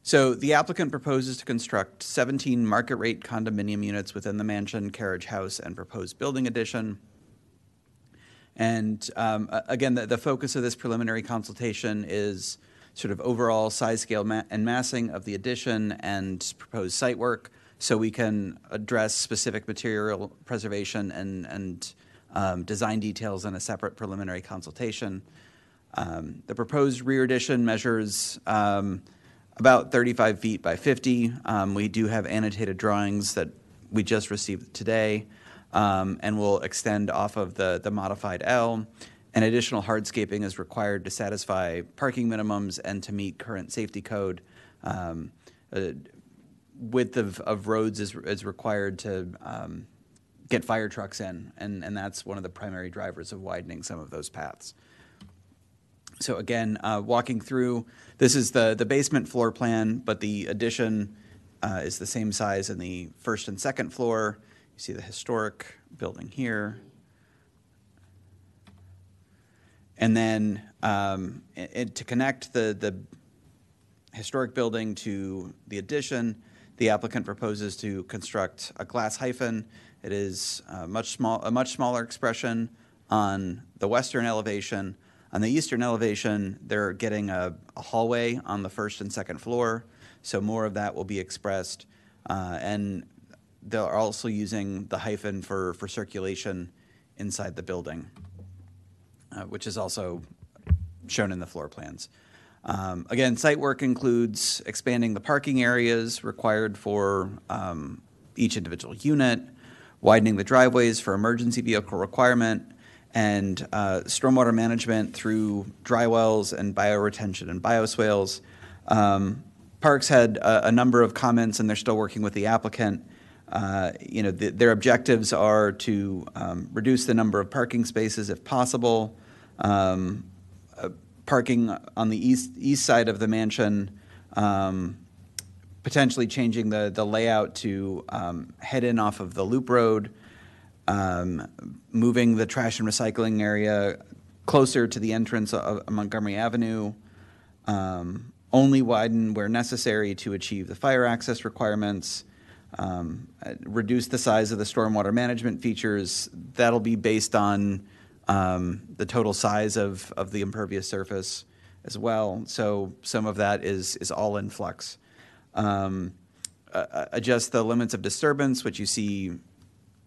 So the applicant proposes to construct 17 market rate condominium units within the mansion, carriage house, and proposed building addition. And um, again, the, the, focus of this preliminary consultation is sort of overall size, scale, ma- and massing of the addition and proposed site work, so we can address specific material preservation and, and um, design details in a separate preliminary consultation. Um, the proposed rear addition measures um, about 35 feet by 50. Um, we do have annotated drawings that we just received today um, and will extend off of the, the modified L. And additional hardscaping is required to satisfy parking minimums and to meet current safety code. Um, uh, width of, of roads is, is required to um, get fire trucks in, and, and that's one of the primary drivers of widening some of those paths. So again, uh, walking through, this is the, the basement floor plan, but the addition uh, is the same size in the first and second floor. You see the historic building here. And then um, it, to connect the, the historic building to the addition, the applicant proposes to construct a glass hyphen. It is a much small, a much smaller expression on the western elevation. On the eastern elevation, they're getting a, a hallway on the first and second floor, so more of that will be expressed. Uh, and they're also using the hyphen for, for circulation inside the building, uh, which is also shown in the floor plans. Um, again, site work includes expanding the parking areas required for um, each individual unit, widening the driveways for emergency vehicle requirement, and uh, stormwater management through dry wells and bioretention and bioswales. Um, Parks had a, a, number of comments, and they're still working with the applicant. Uh, you know, the, their objectives are to um, reduce the number of parking spaces if possible. Um, uh, parking on the east east side of the mansion, um, potentially changing the the layout to um, head in off of the loop road um, moving the trash and recycling area closer to the entrance of Montgomery Avenue, um, only widen where necessary to achieve the fire access requirements, um, reduce the size of the stormwater management features. That'll be based on um, the total size of, of the impervious surface as well. So some of that is, is all in flux. Uh, adjust the limits of disturbance, which you see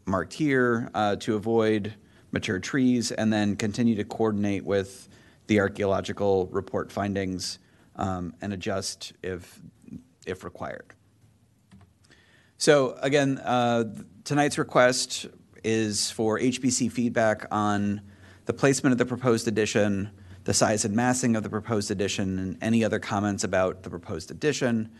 marked here, uh, to avoid mature trees, and then continue to coordinate with the archaeological report findings um, and adjust if, if required. So again, uh, tonight's request is for HPC feedback on the placement of the proposed addition, the size and massing of the proposed addition, and any other comments about the proposed addition.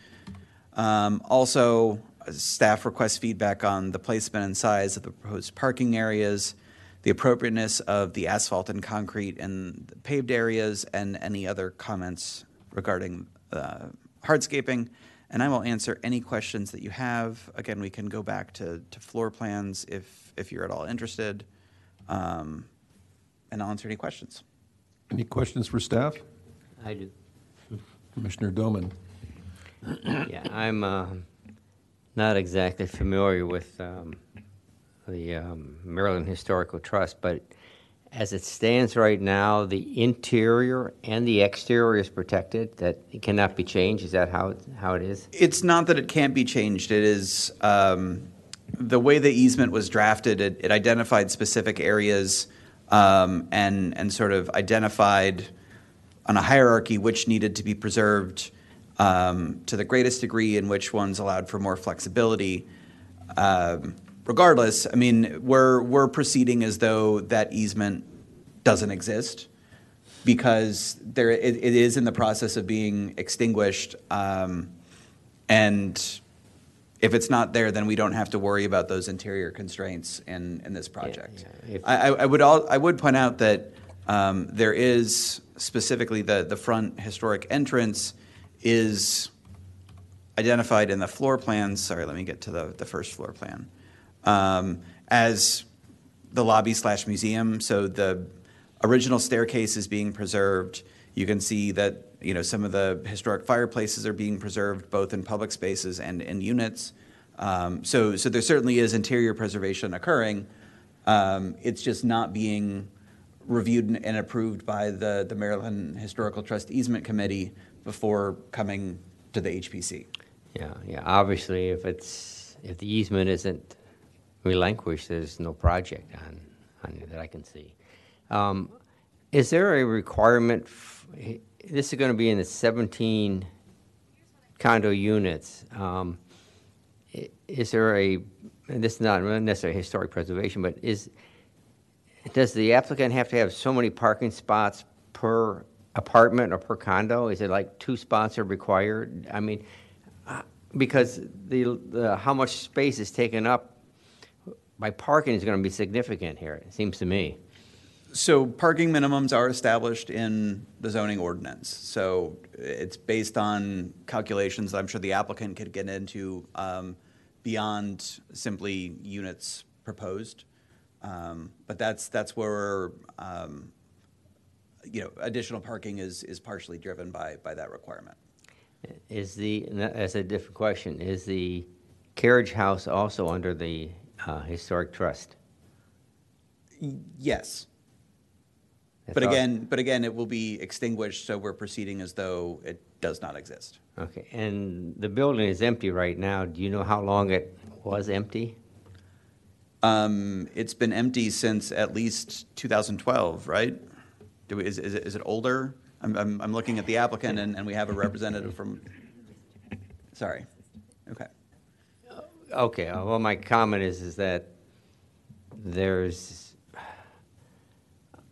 Um, Also, staff requests feedback on the placement and size of the proposed parking areas, the appropriateness of the asphalt and concrete and paved areas, and any other comments regarding uh, hardscaping. And I will answer any questions that you have. Again, we can go back to, to floor plans if, if you're at all interested. Um, And I'll answer any questions. Any questions for staff? I do. Commissioner Doman? Yeah, I'm uh, not exactly familiar with um, the um, Maryland Historical Trust, but as it stands right now, the interior and the exterior is protected, that it cannot be changed? Is that how, how it is? It's not that it can't be changed. It is um, the way the easement was drafted. It, it identified specific areas um, and and sort of identified on a hierarchy which needed to be preserved um, to the greatest degree, and which ones allowed for more flexibility. Um, regardless, I mean, we're we're proceeding as though that easement doesn't exist because there it, it is in the process of being extinguished, um, and if it's not there, then we don't have to worry about those interior constraints in in this project. yeah. If- I, I I would all I would point out that um, there is specifically the the front historic entrance is identified in the floor plans. Sorry, let me get to the the first floor plan um, as the lobby slash museum. So the original staircase is being preserved. You can see that you know some of the historic fireplaces are being preserved both in public spaces and in units. Um, so so there certainly is interior preservation occurring. Um, it's just not being reviewed and- approved by the the Maryland Historical Trust Easement Committee before coming to the HPC. Yeah, yeah, obviously, if it's, if the easement isn't relinquished, there's no project on, on that I can see. Um, Is there a requirement, f- this is going to be in the 17 condo units. um, Is there a, this is not necessarily historic preservation, but is, does the applicant have to have so many parking spots per apartment or per condo? Is it like two spots are required? I mean, uh, because the, the, how much space is taken up by parking is going to be significant here, it seems to me. So parking minimums are established in the zoning ordinance. So it's based on calculations that I'm sure the applicant could get into um, beyond simply units proposed. Um, But that's, that's where, um, you know, additional parking is, is partially driven by, by that requirement. Is the, that's a different question, is the carriage house also under the uh, historic trust? Yes. That's But all? again, but again, it will be extinguished, so we're proceeding as though it does not exist. Okay, and the building is empty right now. Do you know how long it was empty? Um, it's been empty since at least 2012, right? Do we, is, is it, is it older? I'm, I'm, I'm looking at the applicant and, and we have a representative from, sorry. Okay. Okay, uh, well, my comment is, is that there's,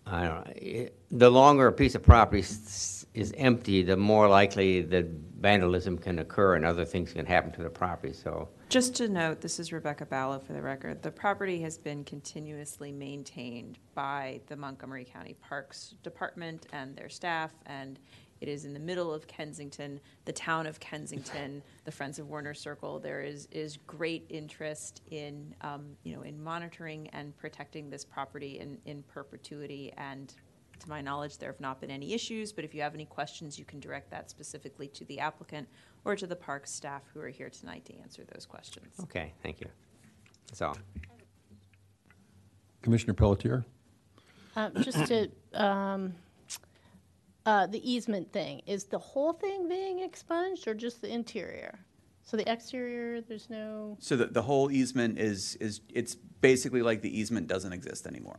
I don't know, it- the longer a piece of property s- is empty, the more likely that vandalism can occur and other things can happen to the property, so. Just to note, this is Rebecca Ballo for the record. The property has been continuously maintained by the Montgomery County Parks Department and their staff, and it is in the middle of Kensington, the town of Kensington, the Friends of Warner Circle. There is, is great interest in, um, you know, in monitoring and protecting this property in, in perpetuity. And to my knowledge, there have not been any issues, but if you have any questions, you can direct that specifically to the applicant or to the park staff who are here tonight to answer those questions. Okay, thank you. That's all. Commissioner Pelletier? Uh, Just to, um, uh, the easement thing, is the whole thing being expunged or just the interior? So the exterior, there's no, So the, the whole easement is, is, it's basically like the easement doesn't exist anymore.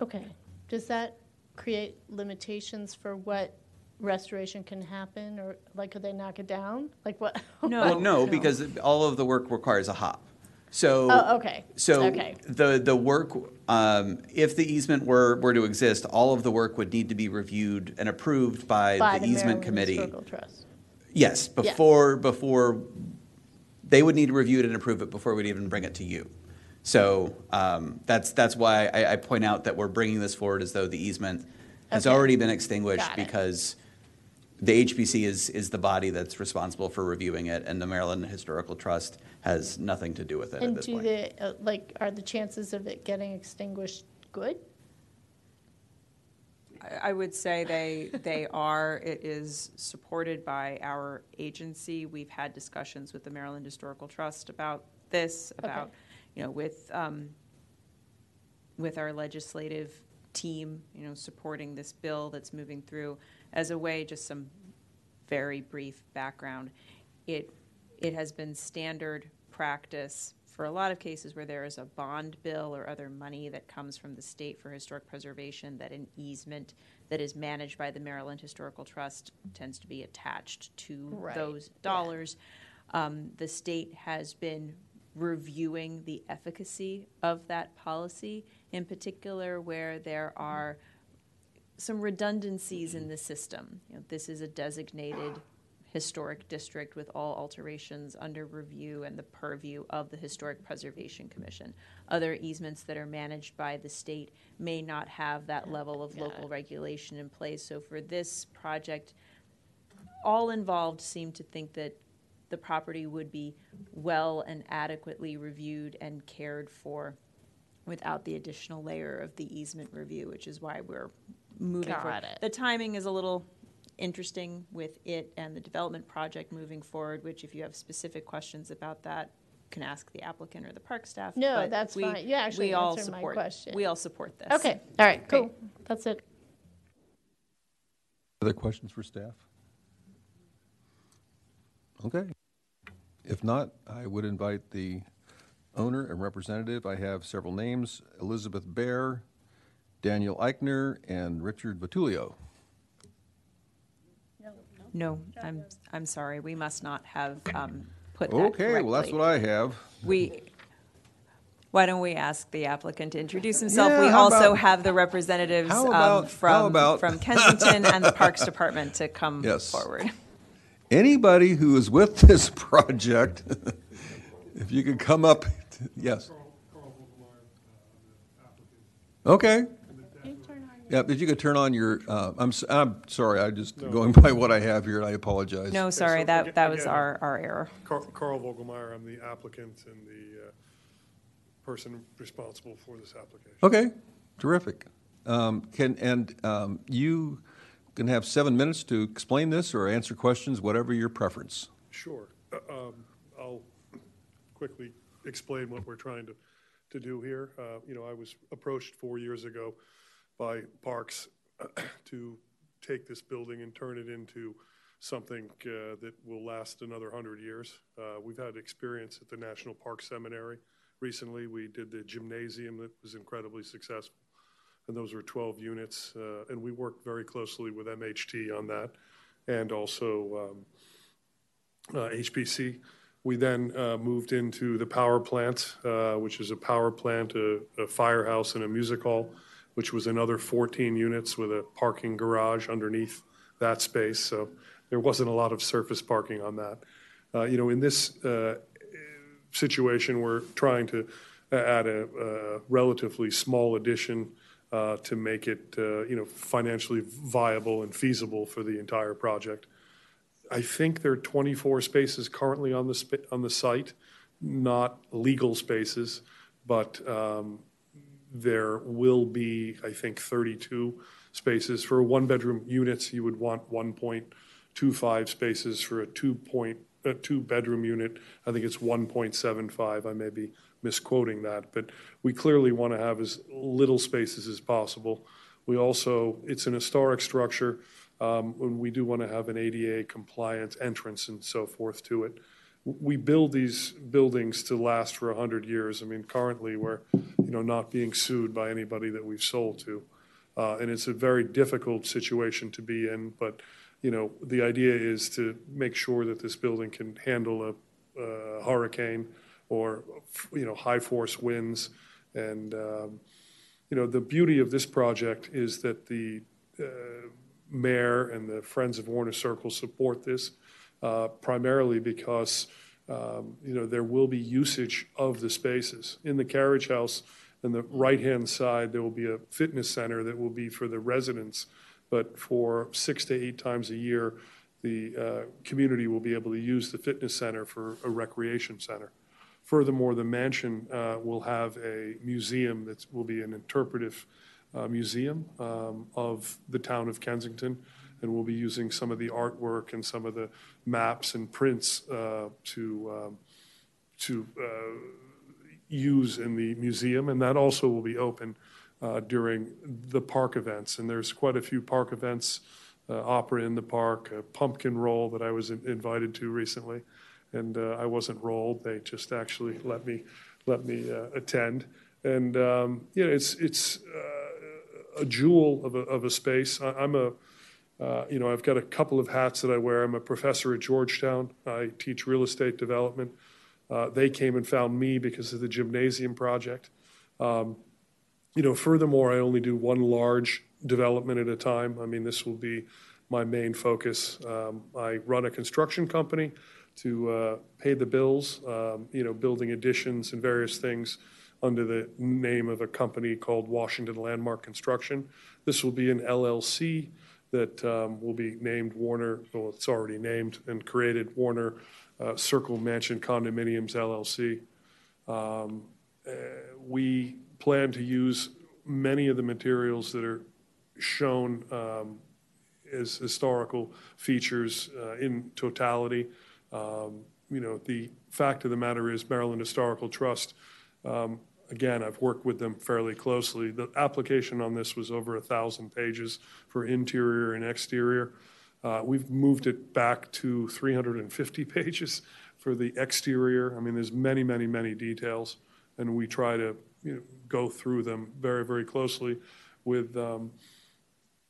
okay. Does that create limitations for what restoration can happen? Or like, could they knock it down? Like what? Well, no, because all of the work requires a HAWP. So. Oh, okay. So Okay. the, the work, um, if the easement were, were to exist, all of the work would need to be reviewed and approved by By the the easement Maryland committee. Historical Trust. Yes, Yeah. before, before, they would need to review it and approve it before we'd even bring it to you. So um, that's, that's why I, I point out that we're bringing this forward as though the easement has Okay. already been extinguished Got it. because the HPC is, is the body that's responsible for reviewing it, and the Maryland Historical Trust has nothing to do with it at And this do point. they, uh, like, are the chances of it getting extinguished good? I- I would say they, they are, it is supported by our agency. We've had discussions with the Maryland Historical Trust about this, Okay. about, you know, with, um, with our legislative team, you know, supporting this bill that's moving through. As a way, just some very brief background. It, it has been standard practice for a lot of cases where there is a bond bill or other money that comes from the state for historic preservation, that an easement that is managed by the Maryland Historical Trust tends to be attached to Right, those yeah. dollars. Um, the state has been reviewing the efficacy of that policy, in particular where there are some redundancies in mm-hmm. the system. You know, this is a designated historic district with all alterations under review and the purview of the Historic Preservation Commission. Other easements that are managed by the state may not have that level of local regulation in place. So for this project, all involved seem to think that the property would be well and adequately reviewed and cared for without the additional layer of the easement review, which is why we're moving Got forward. it. The timing is a little interesting with it and the development project moving forward, which if you have specific questions about that, you can ask the applicant or the park staff. No, but that's we- fine. You actually we all answered my support- question. We all support this. Okay, all right, Great. cool. That's it. Other questions for staff? Okay. If not, I would invite the owner and representative. I have several names, Elizabeth Bear, Daniel Eichner, and Richard Vitulio. No, I'm, I'm sorry, we must not have um, put that Okay, well, that's correctly. what I have. We, why don't we ask the applicant to introduce himself? Yeah, We how also about- have the representatives how um, about- how from, about- from Kensington and the Parks Department to come Yes. forward. Anybody who is with this project, if you could come up, yes. Okay. Yeah, if you could turn on your, uh, I'm, s- I'm sorry, I just going by what I have here, and I apologize. No, sorry, that, that was our, our error. Carl Carl Vogelmeyer, I'm the applicant and the uh, person responsible for this application. Okay, terrific. Um, Can, and um, you can have seven minutes to explain this or answer questions, whatever your preference. Sure. Uh, um, I'll quickly explain what we're trying to, to do here. Uh, You know, I was approached four years ago by Parks to take this building and turn it into something uh, that will last another 100 years. Uh, We've had experience at the National Park Seminary. Recently, we did the gymnasium that was incredibly successful, and those were 12 units. uh, And we worked very closely with MHT on that, and also um, uh, HPC. We then uh, moved into the power plant, uh, which is a power plant, a a firehouse, and a music hall, which was another 14 units with a parking garage underneath that space. So there wasn't a lot of surface parking on that. Uh, You know, in this uh, situation, we're trying to add a a relatively small addition uh, to make it, uh, you know, financially viable and feasible for the entire project. I think there are 24 spaces currently on the, spa- on the site, not legal spaces, but um, there will be, I think, 32 spaces. For one-bedroom units, you would want 1.25 spaces. For a two-bedroom unit, I think it's 1.75. I may be misquoting that, but we clearly want to have as little spaces as possible. We also, it's an historic structure, um, and we do want to have an ADA compliant entrance and so forth to it. We build these buildings to last for 100 years. I mean, currently, we're, you know, not being sued by anybody that we've sold to. Uh, And it's a very difficult situation to be in, but, you know, the idea is to make sure that this building can handle a uh, hurricane or, you know, high-force winds. And, um, you know, the beauty of this project is that the uh, mayor and the Friends of Warner Circle support this, uh, primarily because, um, you know, there will be usage of the spaces. In the carriage house, on the right-hand side, there will be a fitness center that will be for the residents, but for six to eight times a year, the uh, community will be able to use the fitness center for a recreation center. Furthermore, the mansion uh, will have a museum that will be an interpretive uh, museum um, of the town of Kensington, and we'll be using some of the artwork and some of the maps and prints uh, to um, to uh, use in the museum, and that also will be open uh, during the park events. And there's quite a few park events, uh, opera in the park, a pumpkin roll that I was in- invited to recently, and uh, I wasn't rolled. They just actually let me let me uh, attend. And um, you know, it's it's a jewel of a, of a space. I, I'm a uh, you know, I've got a couple of hats that I wear. I'm a professor at Georgetown. I teach real estate development. Uh, they came and found me because of the gymnasium project. Um, you know, furthermore, I only do one large development at a time. I mean, this will be my main focus. Um, I run a construction company to uh, pay the bills, um, you know, building additions and various things under the name of a company called Washington Landmark Construction. This will be an LLC that um, will be named Warner, well, it's already named and created Warner uh, Circle Mansion Condominiums LLC. Um, uh, We plan to use many of the materials that are shown um, as historical features uh, in totality. Um, You know, the fact of the matter is Maryland Historical Trust, um, again, I've worked with them fairly closely. The application on this was over a 1,000 pages for interior and exterior. Uh, We've moved it back to 350 pages for the exterior. I mean, there's many, many, many details, and we try to, you know, go through them very, very closely with um,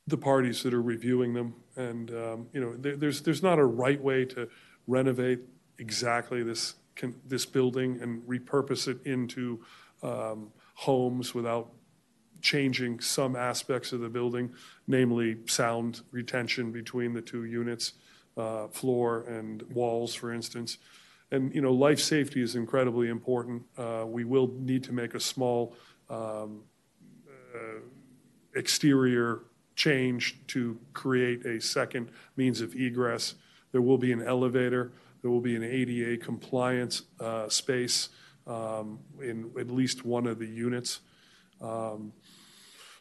the parties that are reviewing them. And, um, you know, there- there's, there's not a right way to renovate exactly this, con- this building and repurpose it into um, homes without changing some aspects of the building, namely sound retention between the two units, uh, floor and walls, for instance. And, you know, life safety is incredibly important. Uh, We will need to make a small um, uh, exterior change to create a second means of egress. There will be an elevator, there will be an ADA compliance uh, space in at least one of the units. Um,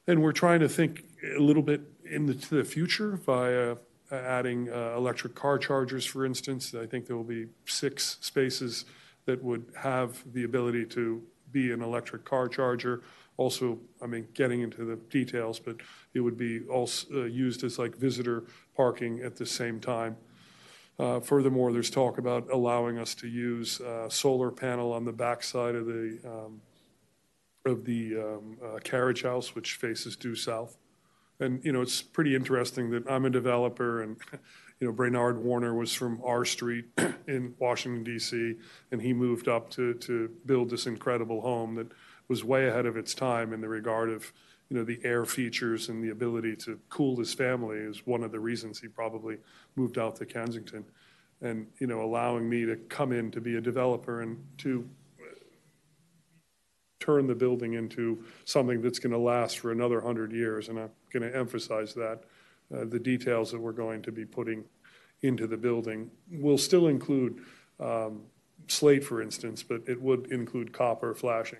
And we're trying to think a little bit into the future via adding uh, electric car chargers, for instance. I think there will be six spaces that would have the ability to be an electric car charger. Also, I mean, getting into the details, but it would be also uh, used as like visitor parking at the same time. Uh, Furthermore, there's talk about allowing us to use uh, solar panel on the backside of the, um, of the um, uh, carriage house, which faces due south. And, you know, it's pretty interesting that I'm a developer and, you know, Brainard Warner was from R Street in Washington DC, and he moved up to, to build this incredible home that was way ahead of its time in the regard of, you know, the air features and the ability to cool his family is one of the reasons he probably moved out to Kensington. And, you know, allowing me to come in to be a developer and to turn the building into something that's going to last for another 100 years. And I'm going to emphasize that. Uh, The details that we're going to be putting into the building will still include um, slate, for instance, but it would include copper flashing.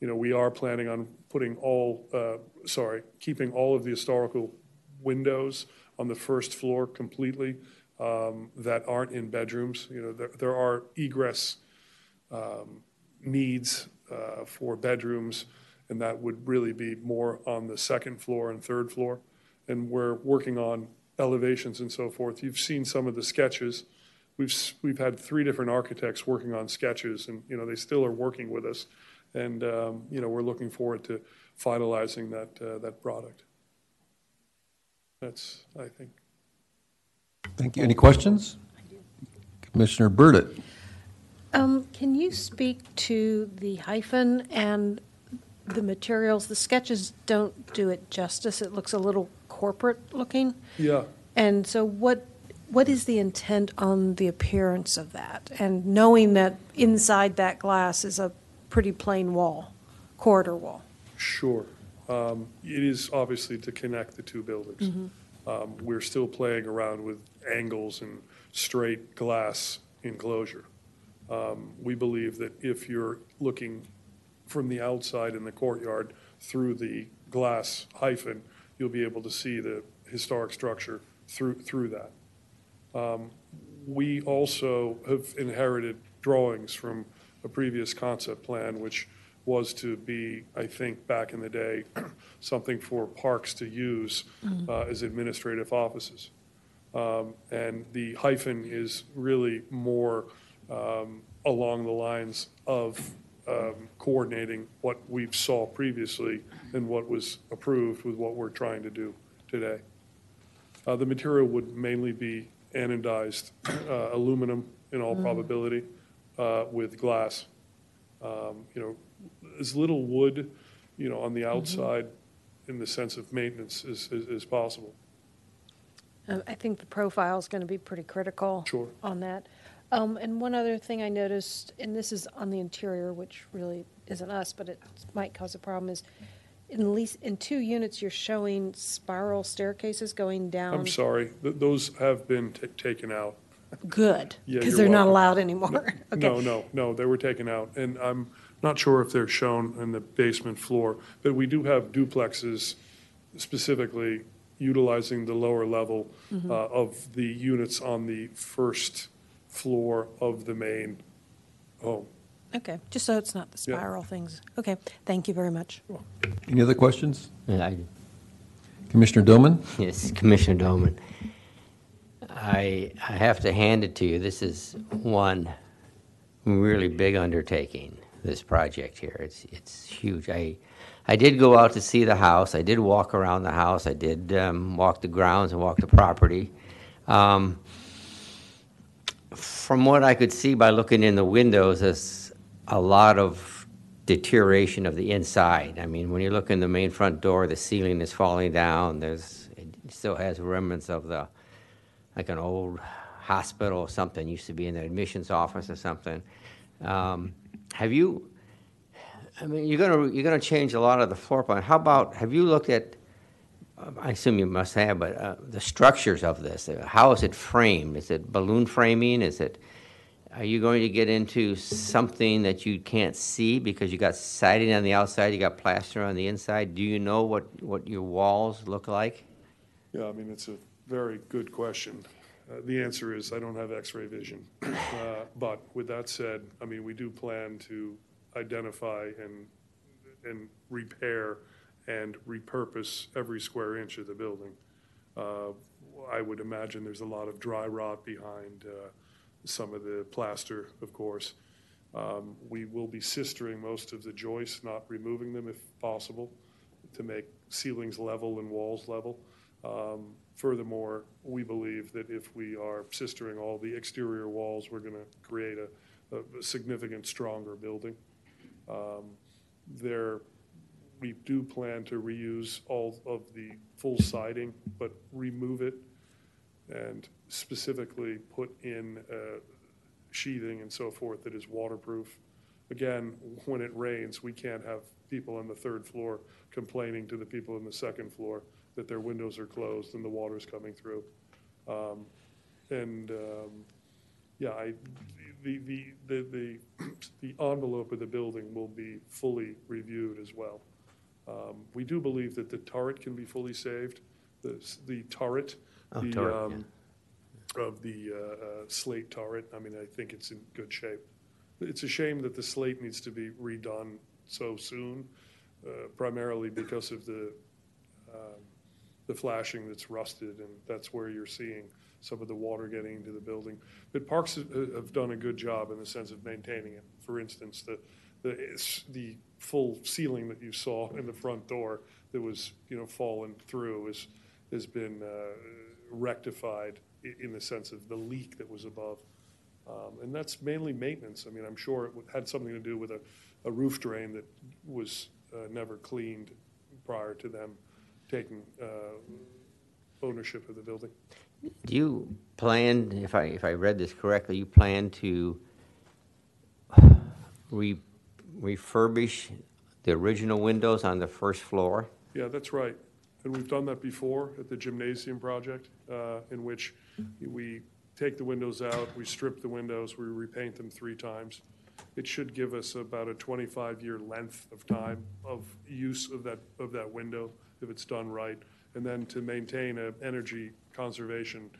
You know, we are planning on putting all, uh, sorry, keeping all of the historical windows on the first floor completely um, that aren't in bedrooms. You know, there, there are egress um, needs uh, for bedrooms and that would really be more on the second floor and third floor. And we're working on elevations and so forth. You've seen some of the sketches. We've, we've had three different architects working on sketches, and, you know, they still are working with us. And, um, you know, we're looking forward to finalizing that, uh, that product. That's, I think, Thank you. Any questions? Commissioner Burditt? Um, Can you speak to the hyphen and the materials? The sketches don't do it justice. It looks a little corporate looking. yeah. And so what, what is the intent on the appearance of that? And knowing that inside that glass is a pretty plain wall, corridor wall? Sure. Um, It is obviously to connect the two buildings. Um, We're still playing around with angles and straight glass enclosure. Um, We believe that if you're looking from the outside in the courtyard through the glass hyphen, you'll be able to see the historic structure through, through that. Um, We also have inherited drawings from a previous concept plan, which was to be, I think, back in the day, something for parks to use uh, as administrative offices. Um, And the hyphen is really more um, along the lines of um, coordinating what we saw previously and what was approved with what we're trying to do today. Uh, The material would mainly be anodized uh, aluminum in all probability uh, with glass. Um, You know, as little wood, you know, on the outside in the sense of maintenance as, as- as possible. Uh, I think the profile is going to be pretty critical. Sure. On that. Um, And one other thing I noticed, and this is on the interior, which really isn't us, but it might cause a problem, is in least, in two units, you're showing spiral staircases going down. I'm sorry, th- those have been ta- taken out. Good, Yeah, because you're they're not welcome. allowed anymore. No, Okay. no, no, they were taken out, and I'm not sure if they're shown in the basement floor, but we do have duplexes specifically utilizing the lower level Mhm. uh, of the units on the first floor of the main home. Okay, just so it's not the Yeah. spiral things. Okay, thank you very much. Any other questions? Yeah, I- Commissioner Doman? Yes, Commissioner Doman. I, I have to hand it to you, this is one really big undertaking, this project here. It's, it's huge. I, I did go out to see the house, I did walk around the house, I did um, walk the grounds and walk the property. Um, From what I could see by looking in the windows, there's a lot of deterioration of the inside. I mean, when you look in the main front door, the ceiling is falling down. There's, it still has remnants of the, like an old hospital or something, used to be in the admissions office or something. Um, Have you, I mean, you're gonna, you're gonna change a lot of the floor plan. How about, have you looked at, uh, I assume you must have, but uh, the structures of this, how is it framed? Is it balloon framing? Is it, are you going to get into something that you can't see because you got siding on the outside, you got plaster on the inside? Do you know what, what your walls look like? Yeah, I mean, it's a very good question. Uh, The answer is, I don't have x-ray vision. Uh, But with that said, I mean, we do plan to identify and, and repair and repurpose every square inch of the building. Uh, I would imagine there's a lot of dry rot behind uh, some of the plaster, of course. Um, We will be sistering most of the joists, not removing them if possible, to make ceilings level and walls level. Um, Furthermore, we believe that if we are sistering all the exterior walls, we're going to create a, a significant stronger building. Um, There, we do plan to reuse all of the full siding, but remove it and specifically put in uh, sheathing and so forth that is waterproof. Again, when it rains, we can't have people on the third floor complaining to the people on the second floor that their windows are closed and the water's coming through. Um, And, um, yeah, I, the, the, the, the the envelope of the building will be fully reviewed as well. Um, We do believe that the turret can be fully saved, the, the turret, Oh, the, turret, um, of the uh, uh, slate turret, I mean, I think it's in good shape. It's a shame that the slate needs to be redone so soon, uh, primarily because of the, um, the flashing that's rusted, and that's where you're seeing some of the water getting into the building. But parks have- done a good job in the sense of maintaining it. For instance, the, the, the full ceiling that you saw in the front door that was, you know, fallen through is, has been uh, rectified in the sense of the leak that was above. Um, And that's mainly maintenance. I mean, I'm sure it had something to do with a, a roof drain that was uh, never cleaned prior to them taking uh, ownership of the building. Do you plan, if I, if I read this correctly, you plan to re- refurbish the original windows on the first floor? Yeah, that's right. And we've done that before at the gymnasium project, uh, in which we take the windows out, we strip the windows, we repaint them three times. It should give us about a 25-year length of time of use of that, of that window, if it's done right. And then to maintain a energy conservation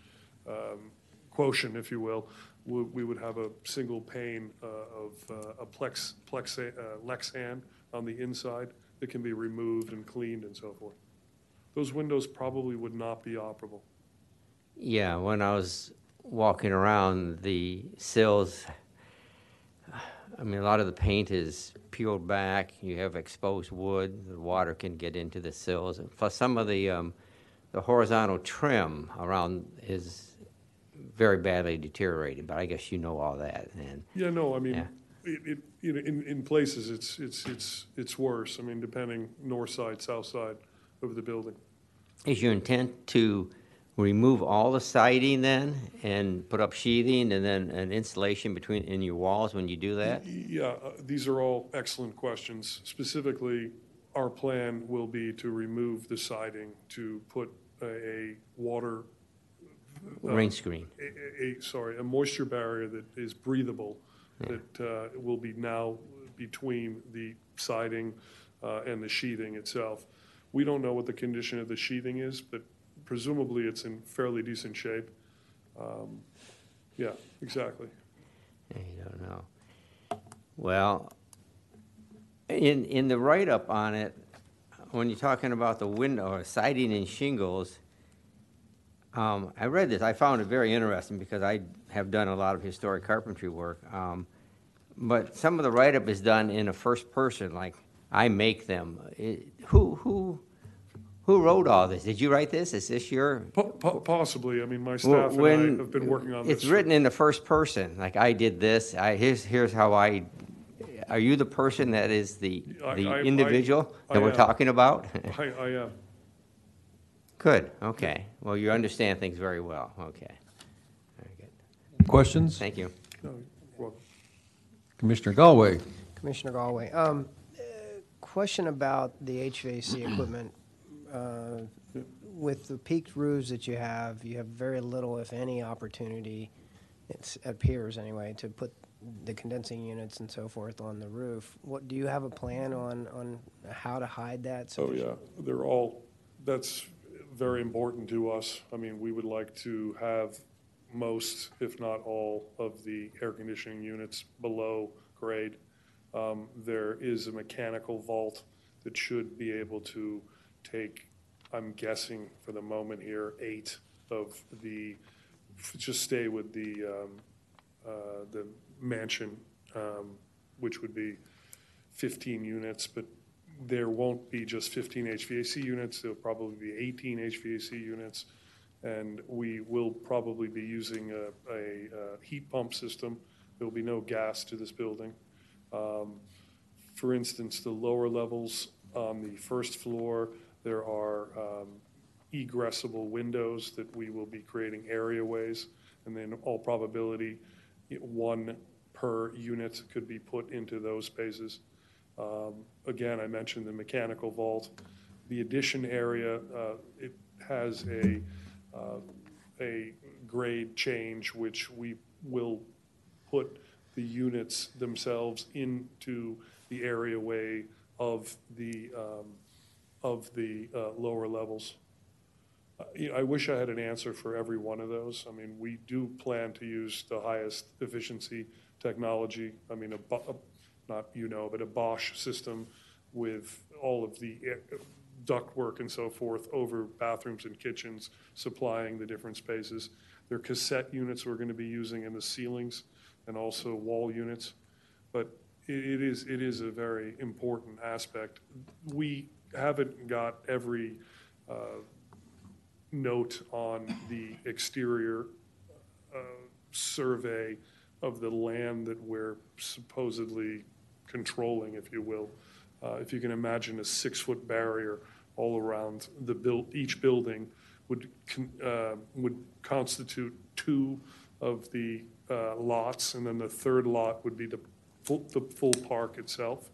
um, quotient, if you will, we we would have a single pane uh, of uh, a plex, plex, uh, Lexan on the inside that can be removed and cleaned and so forth. Those windows probably would not be operable. Yeah, when I was walking around, the sills, I mean, a lot of the paint is peeled back, you have exposed wood, the water can get into the sills. And plus, some of the, um, the horizontal trim around is very badly deteriorated, but I guess you know all that, and, Yeah, no, I mean, Yeah. it, it, you know, in, in places, it's, it's, it's, it's worse. I mean, depending north side, south side of the building. is your intent to remove all the siding then, and put up sheathing, and then an insulation between, in your walls when you do that? Yeah, uh, these are all excellent questions. Specifically, our plan will be to remove the siding, to put a, a water. uh, Rain screen. A, a- a- sorry, a moisture barrier that is breathable, that uh, will be now between the siding uh, and the sheathing itself. We don't know what the condition of the sheathing is, but presumably it's in fairly decent shape. Um, Yeah, exactly. You don't know. Well, in, in the write-up on it, when you're talking about the window, or siding and shingles, um, I read this, I found it very interesting because I have done a lot of historic carpentry work. Um, but some of the write-up is done in a first person, like, I make them. It- Who, who, who wrote all this? Did you write this? Is this your? Po- po- Possibly, I mean, my staff and I have been working on this. It's written in the first person, like I did this, I, here's, here's how I, are you the person that is the, I- I- the I- individual I that we're am. talking about? I, I am. Good, okay. Well, you understand things very well, okay. Very good. Questions? Thank you. No, Commissioner Galway? Commissioner Galway, um, uh, question about the HVAC equipment. Uh, With the peaked roofs that you have, you have very little, if any, opportunity, it appears anyway, to put the condensing units and so forth on the roof. What, do you have a plan on, on how to hide that? Oh, yeah, they're all, that's very important to us. I mean, we would like to have most, if not all, of the air conditioning units below grade. Um, There is a mechanical vault that should be able to take, I'm guessing for the moment here, eight of the, just stay with the, um, uh, the mansion, um, which would be 15 units, but there won't be just 15 HVAC units, there'll probably be 18 HVAC units, and we will probably be using a, a heat pump system. There'll be no gas to this building. Um, For instance, the lower levels on the first floor, there are um, egressable windows that we will be creating areaways, and then all probability, one per unit could be put into those spaces. Um, Again, I mentioned the mechanical vault. The addition area, uh, it has a, uh, a grade change, which we will put the units themselves into the areaway of the, um, of the uh, lower levels. I wish I had an answer for every one of those. I mean, we do plan to use the highest efficiency technology. I mean, a, a- not you know, but a Bosch system with all of the uh, ductwork and so forth over bathrooms and kitchens, supplying the different spaces. There are cassette units we're going to be using in the ceilings and also wall units. But i- it is, it is a very important aspect. We haven't got every uh, note on the exterior uh, survey of the land that we're supposedly controlling, if you will. Uh, If you can imagine a six-foot barrier all around the each building would, con- uh, would constitute two of the uh, lots, and then the third lot would be the full, the full park itself.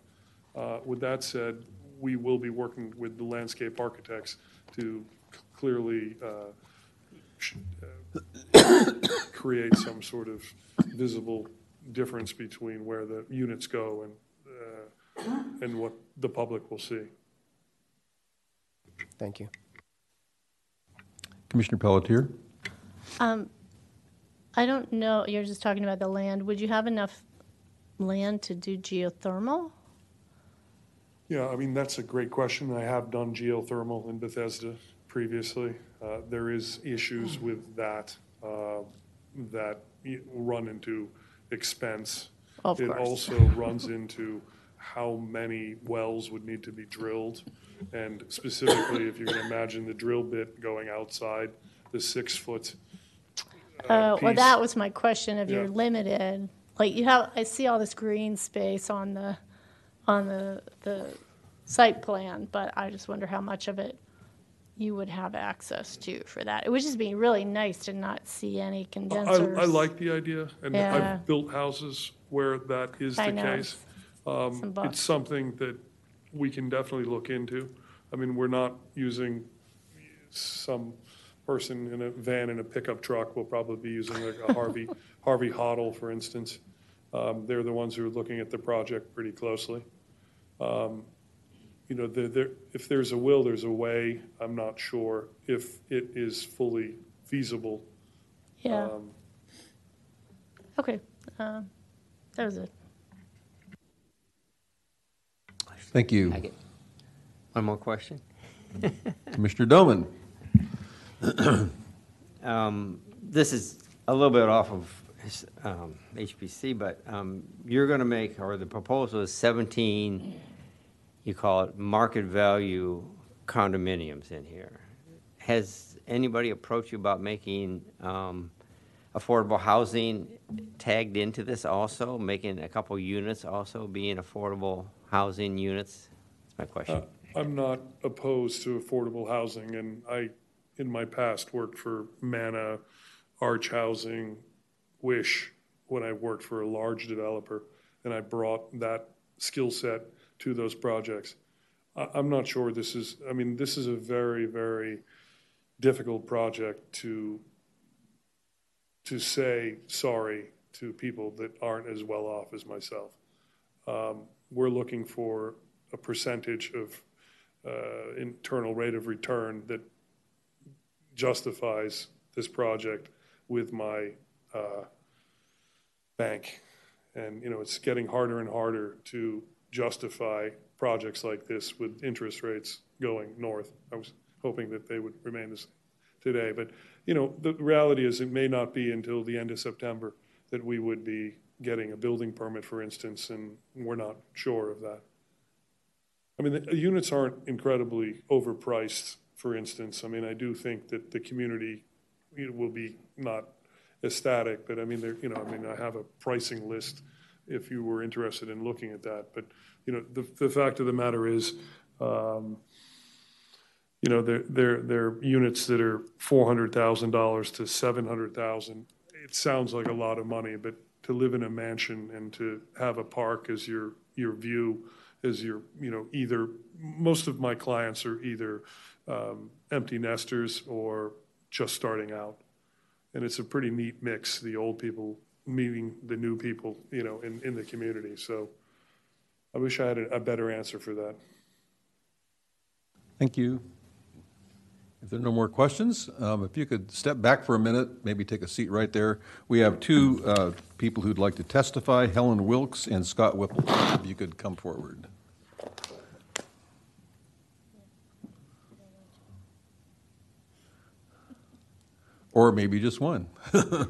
Uh, With that said, we will be working with the landscape architects to c- clearly uh, sh- uh, create some sort of visible difference between where the units go and, uh, and what the public will see. Thank you. Commissioner Pelletier? Um, I don't know, you're just talking about the land. Would you have enough land to do geothermal? Yeah, I mean, that's a great question. I have done geothermal in Bethesda previously. Uh, There is issues with that, uh, that run into expense. Of It course. also runs into how many wells would need to be drilled. And specifically, if you can imagine the drill bit going outside the six-foot Uh, well, piece. that was my question, if you're Yeah. limited, like you have, I see all this green space on the, on the, the site plan, but I just wonder how much of it you would have access to for that. It would just be really nice to not see any I, condensers. I like the idea, and Yeah. I've built houses where that is I the know. case. Um, Some. It's something that we can definitely look into. I mean, we're not using some person in a van in a pickup truck. We'll probably be using like a Harvey, Harvey Hottel, for instance. Um, They're the ones who are looking at the project pretty closely. Um, You know, there, there, if there's a will, there's a way. I'm not sure if it is fully feasible. Yeah, Um, okay, um, that was it. Thank you. I get- One more question? Commissioner Doman? Um, This is a little bit off of his, um, HPC, but um, you're going to make, or the proposal is 17, you call it market value condominiums in here. Has anybody approached you about making um, affordable housing tagged into this also, making a couple units also being affordable housing units? That's my question. Uh, I'm not opposed to affordable housing, and I, in my past, worked for Mana, Arch Housing, Wish, when I worked for a large developer, and I brought that skill set to those projects. I, I'm not sure this is, I mean, this is a very, very difficult project to, to say sorry to people that aren't as well off as myself. Um, We're looking for a percentage of uh, internal rate of return that justifies this project with my uh, bank. And, you know, it's getting harder and harder to justify projects like this with interest rates going north. I was hoping that they would remain the same today. But, you know, the reality is it may not be until the end of September that we would be getting a building permit, for instance, and we're not sure of that. I mean, the units aren't incredibly overpriced, for instance. I mean, I do think that the community will be not ecstatic, but I mean, there, you know, I mean, I have a pricing list if you were interested in looking at that. But, you know, the, the fact of the matter is, um, you know, they're, they're, they're units that are four hundred thousand dollars to seven hundred thousand. It sounds like a lot of money, but to live in a mansion and to have a park as your, your view, as your, you know, either, most of my clients are either um, empty nesters or just starting out. And it's a pretty neat mix, the old people meeting the new people, you know, in, in the community. So I wish I had a, a better answer for that. Thank you. If there are no more questions, um, if you could step back for a minute, maybe take a seat right there. We have two uh, people who'd like to testify, Helen Wilkes and Scott Whipple. If you could come forward. Or maybe just one.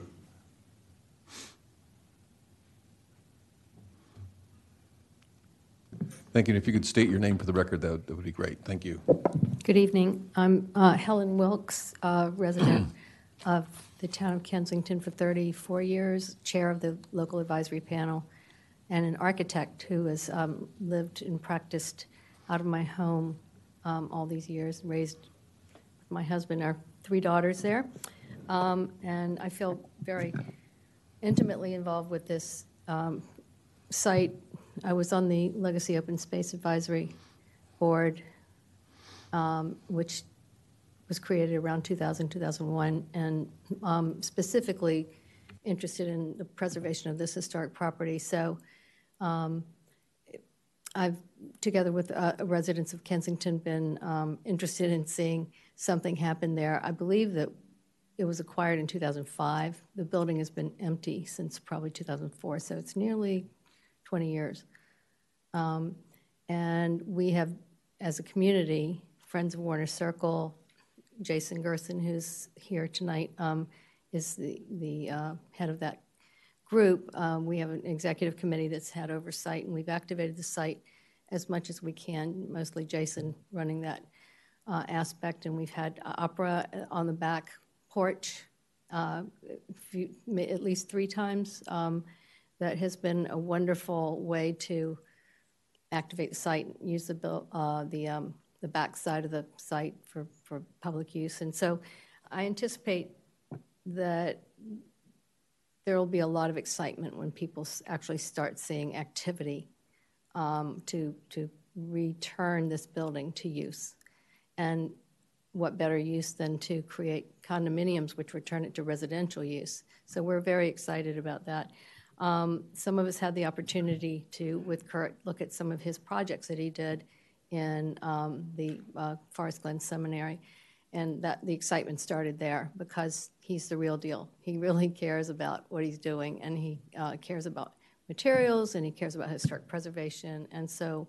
Thank you. And if you could state your name for the record, that would- that would be great. Thank you. Good evening. I'm uh, Helen Wilkes, uh, resident of the town of Kensington for 34 years, chair of the local advisory panel, and an architect who has um, lived and practiced out of my home um, all these years, raised my husband, our three daughters there. Um, And I feel very intimately involved with this um, site. I was on the Legacy Open Space Advisory Board, um, which was created around 2000, 2001, and um, specifically interested in the preservation of this historic property. So um, I've, together with uh, residents of Kensington, been um, interested in seeing something happen there. I believe that it was acquired in 2005. The building has been empty since probably 2004, so it's nearly 20 years. Um, and we have, as a community, Friends of Warner Circle, Jason Gerson, who's here tonight, um, is the, the uh, head of that group. Um, we have an executive committee that's had oversight, and we've activated the site as much as we can, mostly Jason running that uh, aspect. And we've had opera on the back porch uh, few, at least three times. Um, that has been a wonderful way to activate the site, use the uh, the um, the back side of the site for, for public use. And so I anticipate that there will be a lot of excitement when people actually start seeing activity um, to, to return this building to use. And what better use than to create condominiums which return it to residential use? So we're very excited about that. Um, some of us had the opportunity to, with Kurt, look at some of his projects that he did in um, the uh, Forest Glen Seminary. And that the excitement started there because he's the real deal. He really cares about what he's doing, and he uh, cares about materials, and he cares about historic preservation. And so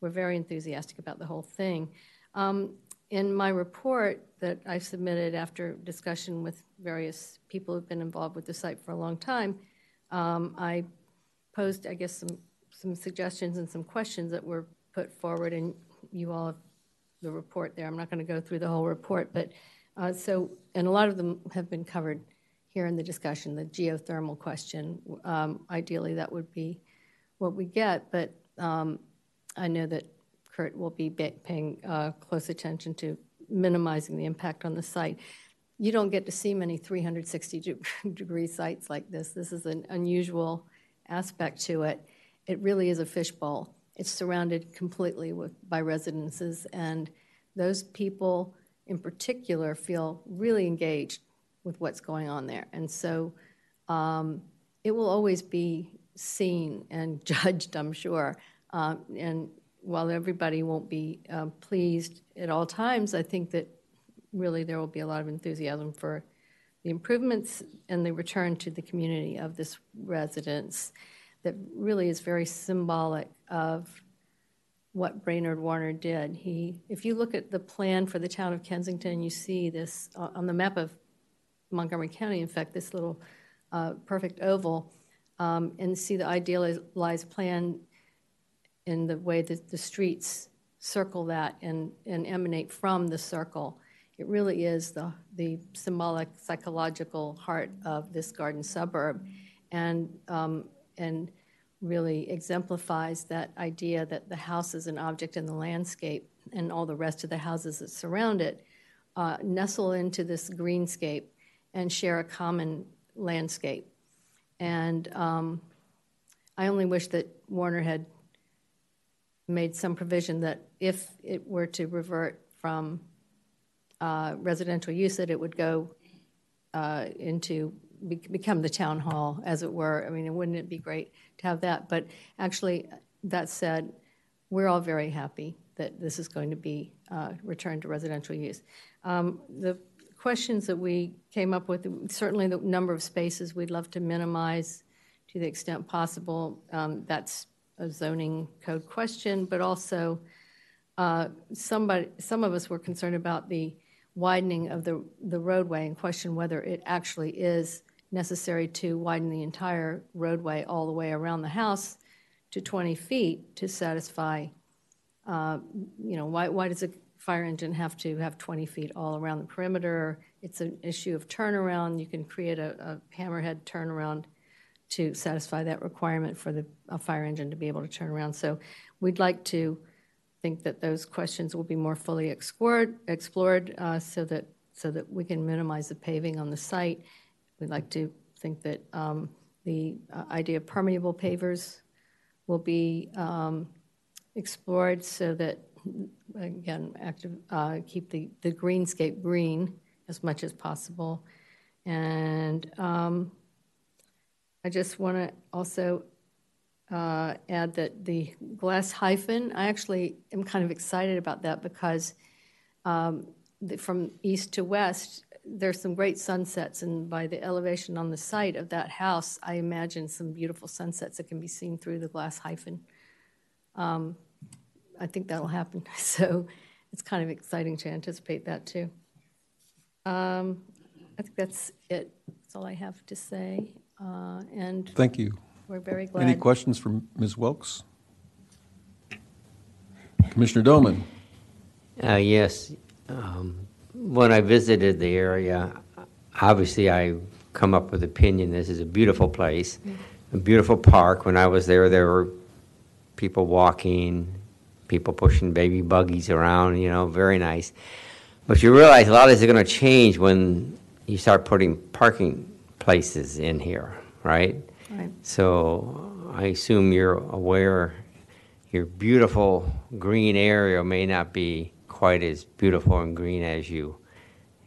we're very enthusiastic about the whole thing. Um, in my report that I submitted after discussion with various people who've been involved with the site for a long time, um, I posed, I guess, some, some suggestions and some questions that were put forward, and you all have the report there. I'm not going to go through the whole report, but uh, so, and a lot of them have been covered here in the discussion. The geothermal question, um, ideally, that would be what we get, but um, I know that Kurt will be paying uh, close attention to minimizing the impact on the site. You don't get to see many 360 degree sites like this. This is an unusual aspect to it. It really is a fishbowl. It's surrounded completely with, by residences, and those people in particular feel really engaged with what's going on there. And so um, it will always be seen and judged, I'm sure. Um, and while everybody won't be um, pleased at all times, I think that really there will be a lot of enthusiasm for the improvements and the return to the community of this residence that really is very symbolic of what Brainard Warner did. He, if you look at the plan for the town of Kensington, you see this uh, on the map of Montgomery County, in fact, this little uh, perfect oval, um, and see the idealized plan in the way that the streets circle that and, and emanate from the circle. It really is the, the symbolic, psychological heart of this garden suburb. And, um, and really exemplifies that idea that the house is an object in the landscape and all the rest of the houses that surround it uh, nestle into this greenscape and share a common landscape. And um, I only wish that Warner had made some provision that if it were to revert from uh, residential use, that it would go uh, into be- become the town hall, as it were. I mean, wouldn't it be great to have that? But actually, that said, we're all very happy that this is going to be uh, returned to residential use. Um, the questions that we came up with, certainly the number of spaces we'd love to minimize to the extent possible. Um, that's a zoning code question, but also uh, somebody, some of us were concerned about the widening of the, the roadway and question whether it actually is necessary to widen the entire roadway all the way around the house to 20 feet to satisfy, uh, you know, why, why does a fire engine have to have 20 feet all around the perimeter? It's an issue of turnaround. You can create a, a hammerhead turnaround to satisfy that requirement for the a fire engine to be able to turn around. So we'd like to think that those questions will be more fully explored, explored uh, so that so that we can minimize the paving on the site. We'd like to think that um, the uh, idea of permeable pavers will be um, explored so that again active uh, keep the the greenscape green as much as possible, and um, I just want to also uh, add that the glass hyphen, I actually am kind of excited about that because um, the, from east to west, there's some great sunsets, and by the elevation on the site of that house, I imagine some beautiful sunsets that can be seen through the glass hyphen. Um, I think that'll happen, so it's kind of exciting to anticipate that too. Um, I think that's it. That's all I have to say. Uh, and Thank you. we're very glad. Any questions from Ms. Wilkes? Commissioner Doman? Uh, yes. Um, when I visited the area, obviously I come up with opinion. This is a beautiful place, a beautiful park. When I was there, there were people walking, people pushing baby buggies around. You know, very nice. But you realize a lot of this is going to change when you start putting parking places in here, right? Right. So I assume you're aware your beautiful green area may not be quite as beautiful and green as you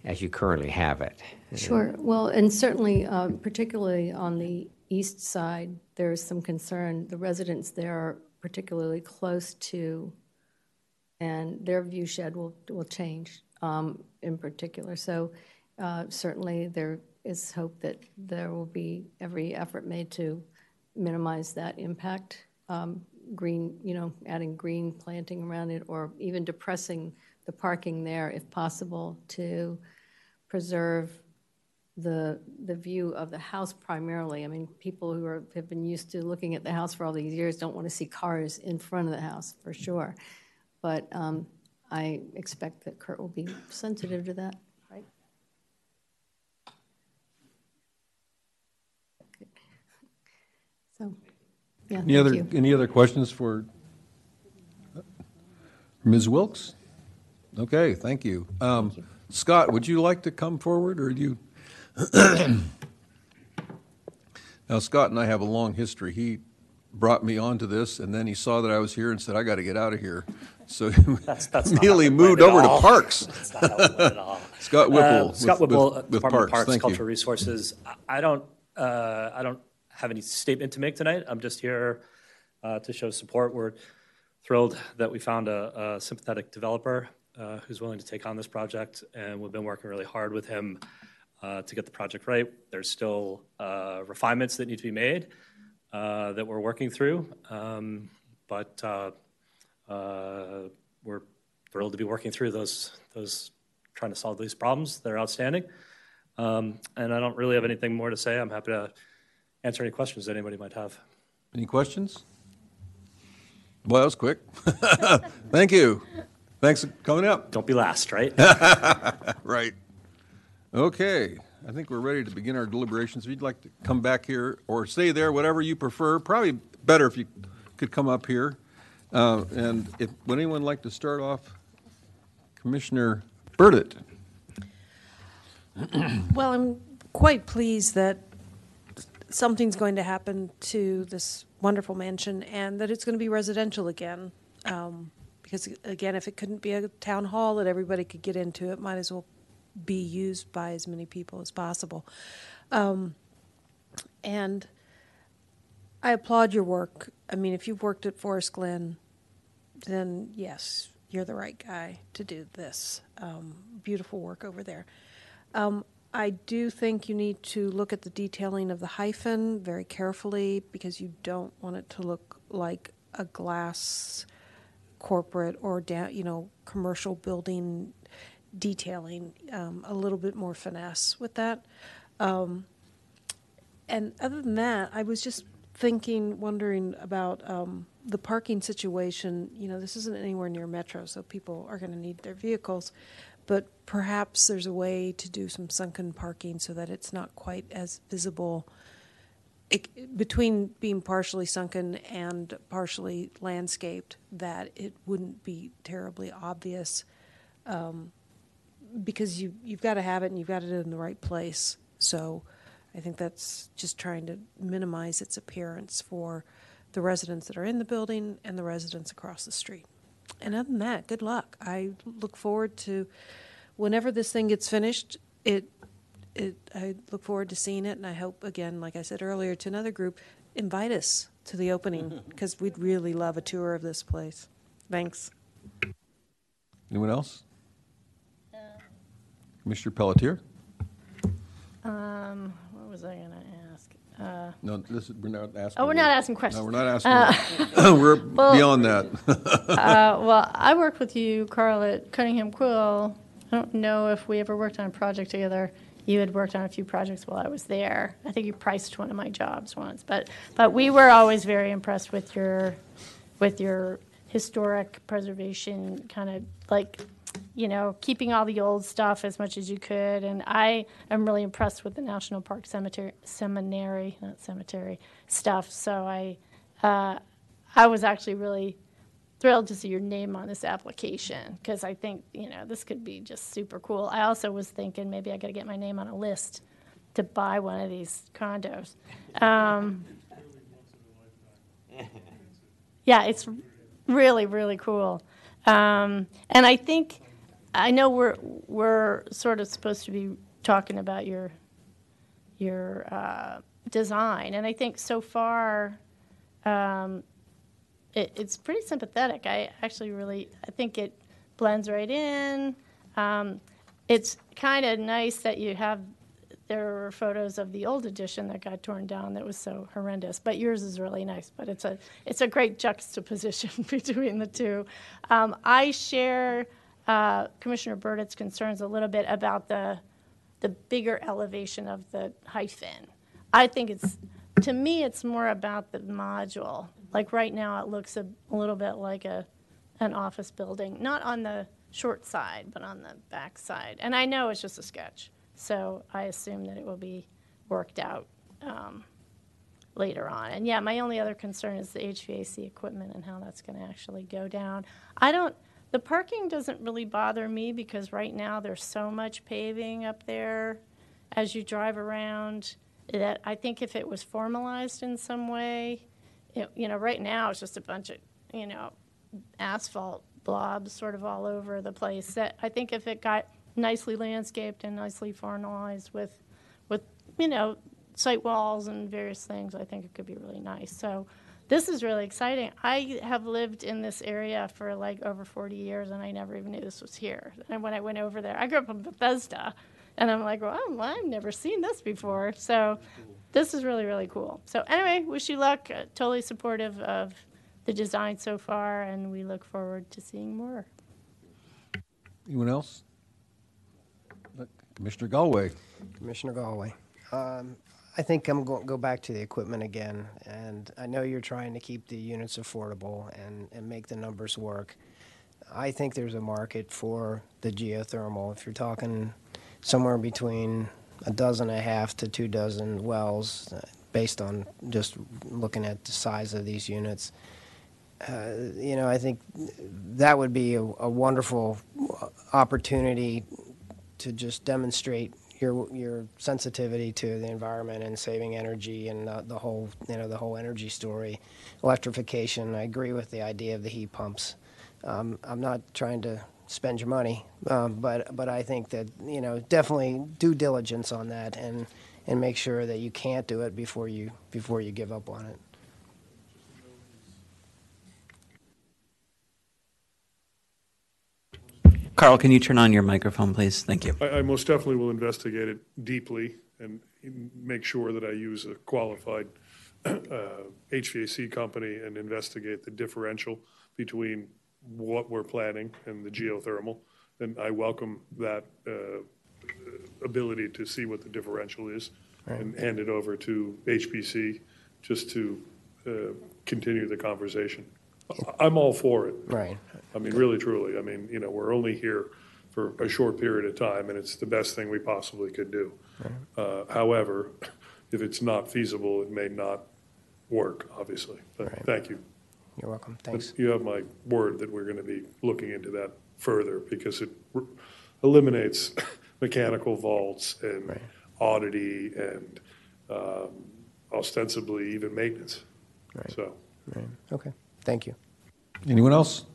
as you currently have it. Sure. Well, and certainly, uh, particularly on the east side, there is some concern. The residents there are particularly close to, and their view shed will, will change um, in particular. So uh, certainly, there is hope that there will be every effort made to minimize that impact. Um, green, you know, adding green planting around it, or even depressing the parking there if possible to preserve the the view of the house primarily. I mean, people who are, have been used to looking at the house for all these years don't want to see cars in front of the house for sure. But um, I expect that Kurt will be sensitive to that. So, yeah. Any thank other, you. any other questions for Ms. Wilkes? Okay, thank you. Um, Scott, would you like to come forward, or do you? Now, Scott and I have a long history. He brought me onto this, and then he saw that I was here and said, I got to get out of here. So he That's- that's immediately how we planned moved it over to. Parks. That's not how we planned it all. Scott Whipple. Uh, Scott with- Whipple, with- uh, with Department of Parks. Parks, Thank you. Cultural Resources. I- I don't, uh, I don't have any statement to make tonight. I'm just here uh, to show support. We're thrilled that we found a a sympathetic developer uh, who's willing to take on this project, and we've been working really hard with him uh, to get the project right. There's still uh, refinements that need to be made uh, that we're working through, um, but uh, we're thrilled to be working through those, those, trying to solve these problems that are outstanding. Um, And I don't really have anything more to say. I'm happy to answer any questions that anybody might have. Any questions? Well, that was quick. Thank you. Thanks for coming up. Don't be last, right? Right. Okay, I think we're ready to begin our deliberations. If you'd like to come back here or stay there, whatever you prefer, probably better if you could come up here. Uh, And if, would anyone like to start off? Commissioner Burditt? Well, I'm quite pleased that something's going to happen to this wonderful mansion and that it's going to be residential again. Um, because again, if it couldn't be a town hall that everybody could get into, it might as well be used by as many people as possible. Um, and I applaud your work. I mean, if you've worked at Forest Glen, then yes, you're the right guy to do this. Um, beautiful work over there. Um, I do think you need to look at the detailing of the hyphen very carefully because you don't want it to look like a glass corporate or da- you know commercial building detailing um, a little bit more finesse with that. Um, and other than that, I was just thinking, wondering about um, the parking situation. You know, this isn't anywhere near Metro, so people are going to need their vehicles. But perhaps there's a way to do some sunken parking so that it's not quite as visible it, between being partially sunken and partially landscaped, that it wouldn't be terribly obvious. Um, because you, you've got to have it and you've got it in the right place. So I think that's just trying to minimize its appearance for the residents that are in the building and the residents across the street. And other than that, good luck. I look forward to whenever this thing gets finished. It, it. I look forward to seeing it, and I hope again, like I said earlier to another group, invite us to the opening because we'd really love a tour of this place. Thanks. Anyone else? Mr. Pelletier? Um, what was I going to ask? Uh, No, this is, we're not asking. Oh, we're not asking questions. No, we're not asking. Uh, We're well, beyond that. uh, well, I worked with you, Carl, at Cunningham Quill. I don't know if we ever worked on a project together. You had worked on a few projects while I was there. I think you priced one of my jobs once, but but we were always very impressed with your with your historic preservation kind of like you know keeping all the old stuff as much as you could and i am really impressed with the national park cemetery seminary not cemetery stuff so i uh, i was actually really thrilled to see your name on this application because I think you know this could be just super cool. I also was thinking maybe I got to get my name on a list to buy one of these condos. Um, yeah, it's really really cool, um, and I think I know we're we're sort of supposed to be talking about your your uh, design, and I think so far. Um, it, it's pretty sympathetic. I actually really, I think it blends right in. Um, it's kind of nice that you have, there were photos of the old edition that got torn down that was so horrendous, but yours is really nice. But it's a, it's a great juxtaposition between the two. Um, I share uh, Commissioner Burditt's concerns a little bit about the, the bigger elevation of the hyphen. I think it's, to me, it's more about the module like right now, it looks a, a little bit like a, an office building, not on the short side, but on the back side. And I know it's just a sketch, so I assume that it will be worked out um, later on. And yeah, my only other concern is the HVAC equipment and how that's going to actually go down. I don't. The parking doesn't really bother me because right now there's so much paving up there as you drive around that I think if it was formalized in some way, it, you know, right now it's just a bunch of, you know, asphalt blobs sort of all over the place. That I think if it got nicely landscaped and nicely formalized with, with you know, site walls and various things, I think it could be really nice. So this is really exciting. I have lived in this area for like over 40 years, and I never even knew this was here. And when I went over there, I grew up in Bethesda, and I'm like, well, I've never seen this before. So this is really, really cool. So anyway, wish you luck. Uh, totally supportive of the design so far, and we look forward to seeing more. Anyone else? Commissioner Galway. Commissioner Galway. Um, I think I'm going to go back to the equipment again, and I know you're trying to keep the units affordable and, and make the numbers work. I think there's a market for the geothermal. If you're talking somewhere between a dozen and a half to two dozen wells, uh, based on just looking at the size of these units, uh, you know, I think that would be a, a wonderful opportunity to just demonstrate your your sensitivity to the environment and saving energy and the, the whole you know the whole energy story, electrification. I agree with the idea of the heat pumps. Um, I'm not trying to spend your money, um, but but I think that you know definitely due diligence on that and and make sure that you can't do it before you before you give up on it. Carl, can you turn on your microphone, please? Thank you. I, I most definitely will investigate it deeply and make sure that I use a qualified uh, HVAC company and investigate the differential between what we're planning and the geothermal And I welcome that uh, ability to see what the differential is and hand it over to HPC just to uh, continue the conversation. I'm all for it. Right. I mean, really, truly. I mean, you know, we're only here for a short period of time, and it's the best thing we possibly could do. Uh, However, if it's not feasible, it may not work, obviously. But Right. thank you. You're welcome. Thanks. You have my word that we're going to be looking into that further because it r- eliminates mechanical vaults and oddity and um, ostensibly even maintenance. Right. So. Right. Okay. Thank you. Anyone else?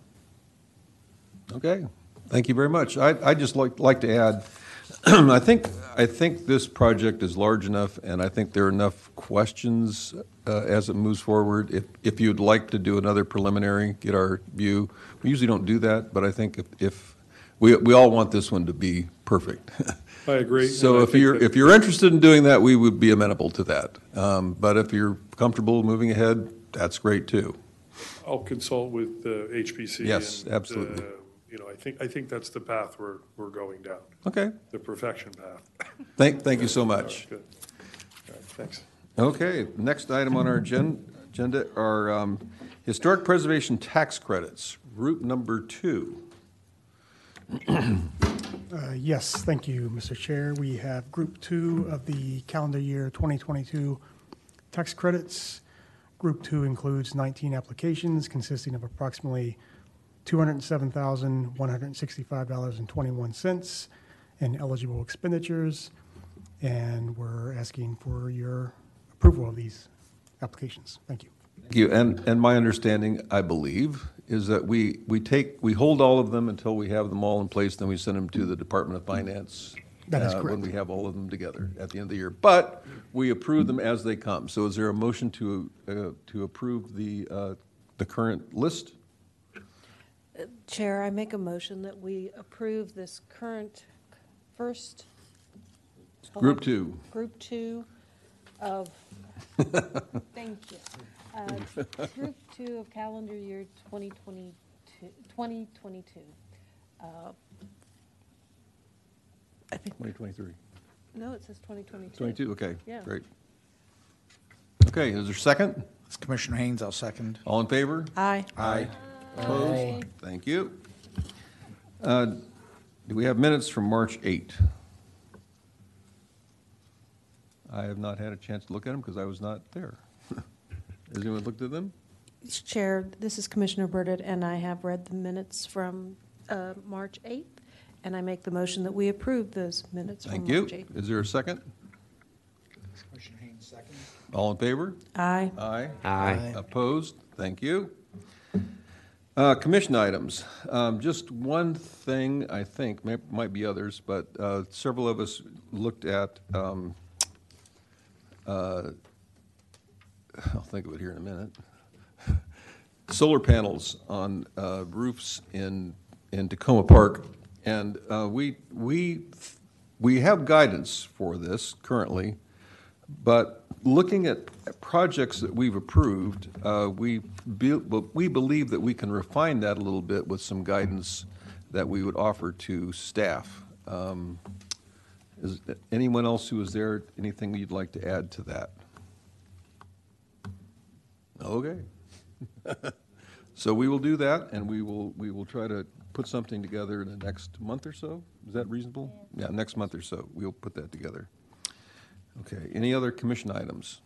Okay, thank you very much. I, I just like, like to add, I think, I think this project is large enough, and I think there are enough questions uh, as it moves forward. If, if you'd like to do another preliminary, get our view, we usually don't do that, but I think if, if, we, we all want this one to be perfect. I agree. So I if you're, that- if you're interested in doing that, we would be amenable to that. Um, But if you're comfortable moving ahead, that's great, too. I'll consult with uh, HPC. Yes, and, absolutely. uh, You know, I think, I think that's the path we're, we're going down. Okay. The perfection path. Thank, thank you so much. Good. All right, Thanks. Okay, next item on our agen- agenda are um, historic preservation tax credits, route number two. Uh, Yes, thank you, Mr. Chair. We have Group 2 of the calendar year 2022 tax credits. Group 2 includes 19 applications consisting of approximately $207,165.21 in eligible expenditures, and we're asking for your approval of these applications. Thank you. Thank you, and, and my understanding, I believe, is that we, we take, we hold all of them until we have them all in place, then we send them to the Department of Finance. That is uh, When correct. we have all of them together at the end of the year. But we approve them as they come. So is there a motion to, uh, to approve the, uh, the current list? Chair, I make a motion that we approve this current first. Group two. Group two of, thank you. Uh, Group two of calendar year 2022, 2022. Uh, I think, 2023. no, it says 2022. 22, okay, Yeah. great. Okay, is there a second? It's Commissioner Haynes, I'll second. All in favor? Aye. Aye. Opposed? Thank you. Uh, Do we have minutes from March 8? I have not had a chance to look at them because I was not there. Has anyone looked at them? Chair, this is Commissioner Burditt, and I have read the minutes from uh, March 8th, and I make the motion that we approve those minutes from Thank you. March 8th. Is there a second? Commissioner Haynes, second. All in favor? Aye. Aye. Aye. Opposed? Thank you. Uh, Commission items. Um, Just one thing, I think, may- might be others, but uh, several of us looked at, um, uh, I'll think of it here in a minute, solar panels on uh, roofs in, in Takoma Park. And uh, we, we, we have guidance for this currently, but looking at projects that we've approved, uh, we, be- we believe that we can refine that a little bit with some guidance that we would offer to staff. Um, Is anyone else who was there, anything you'd like to add to that? Okay. So we will do that, and we will, we will try to put something together in the next month or so? Is that reasonable? Yeah, next month or so, we'll put that together. Okay, any other commission items?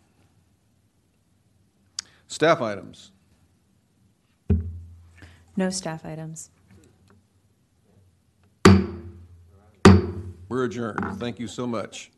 Staff items? No staff items. We're adjourned. Thank you so much.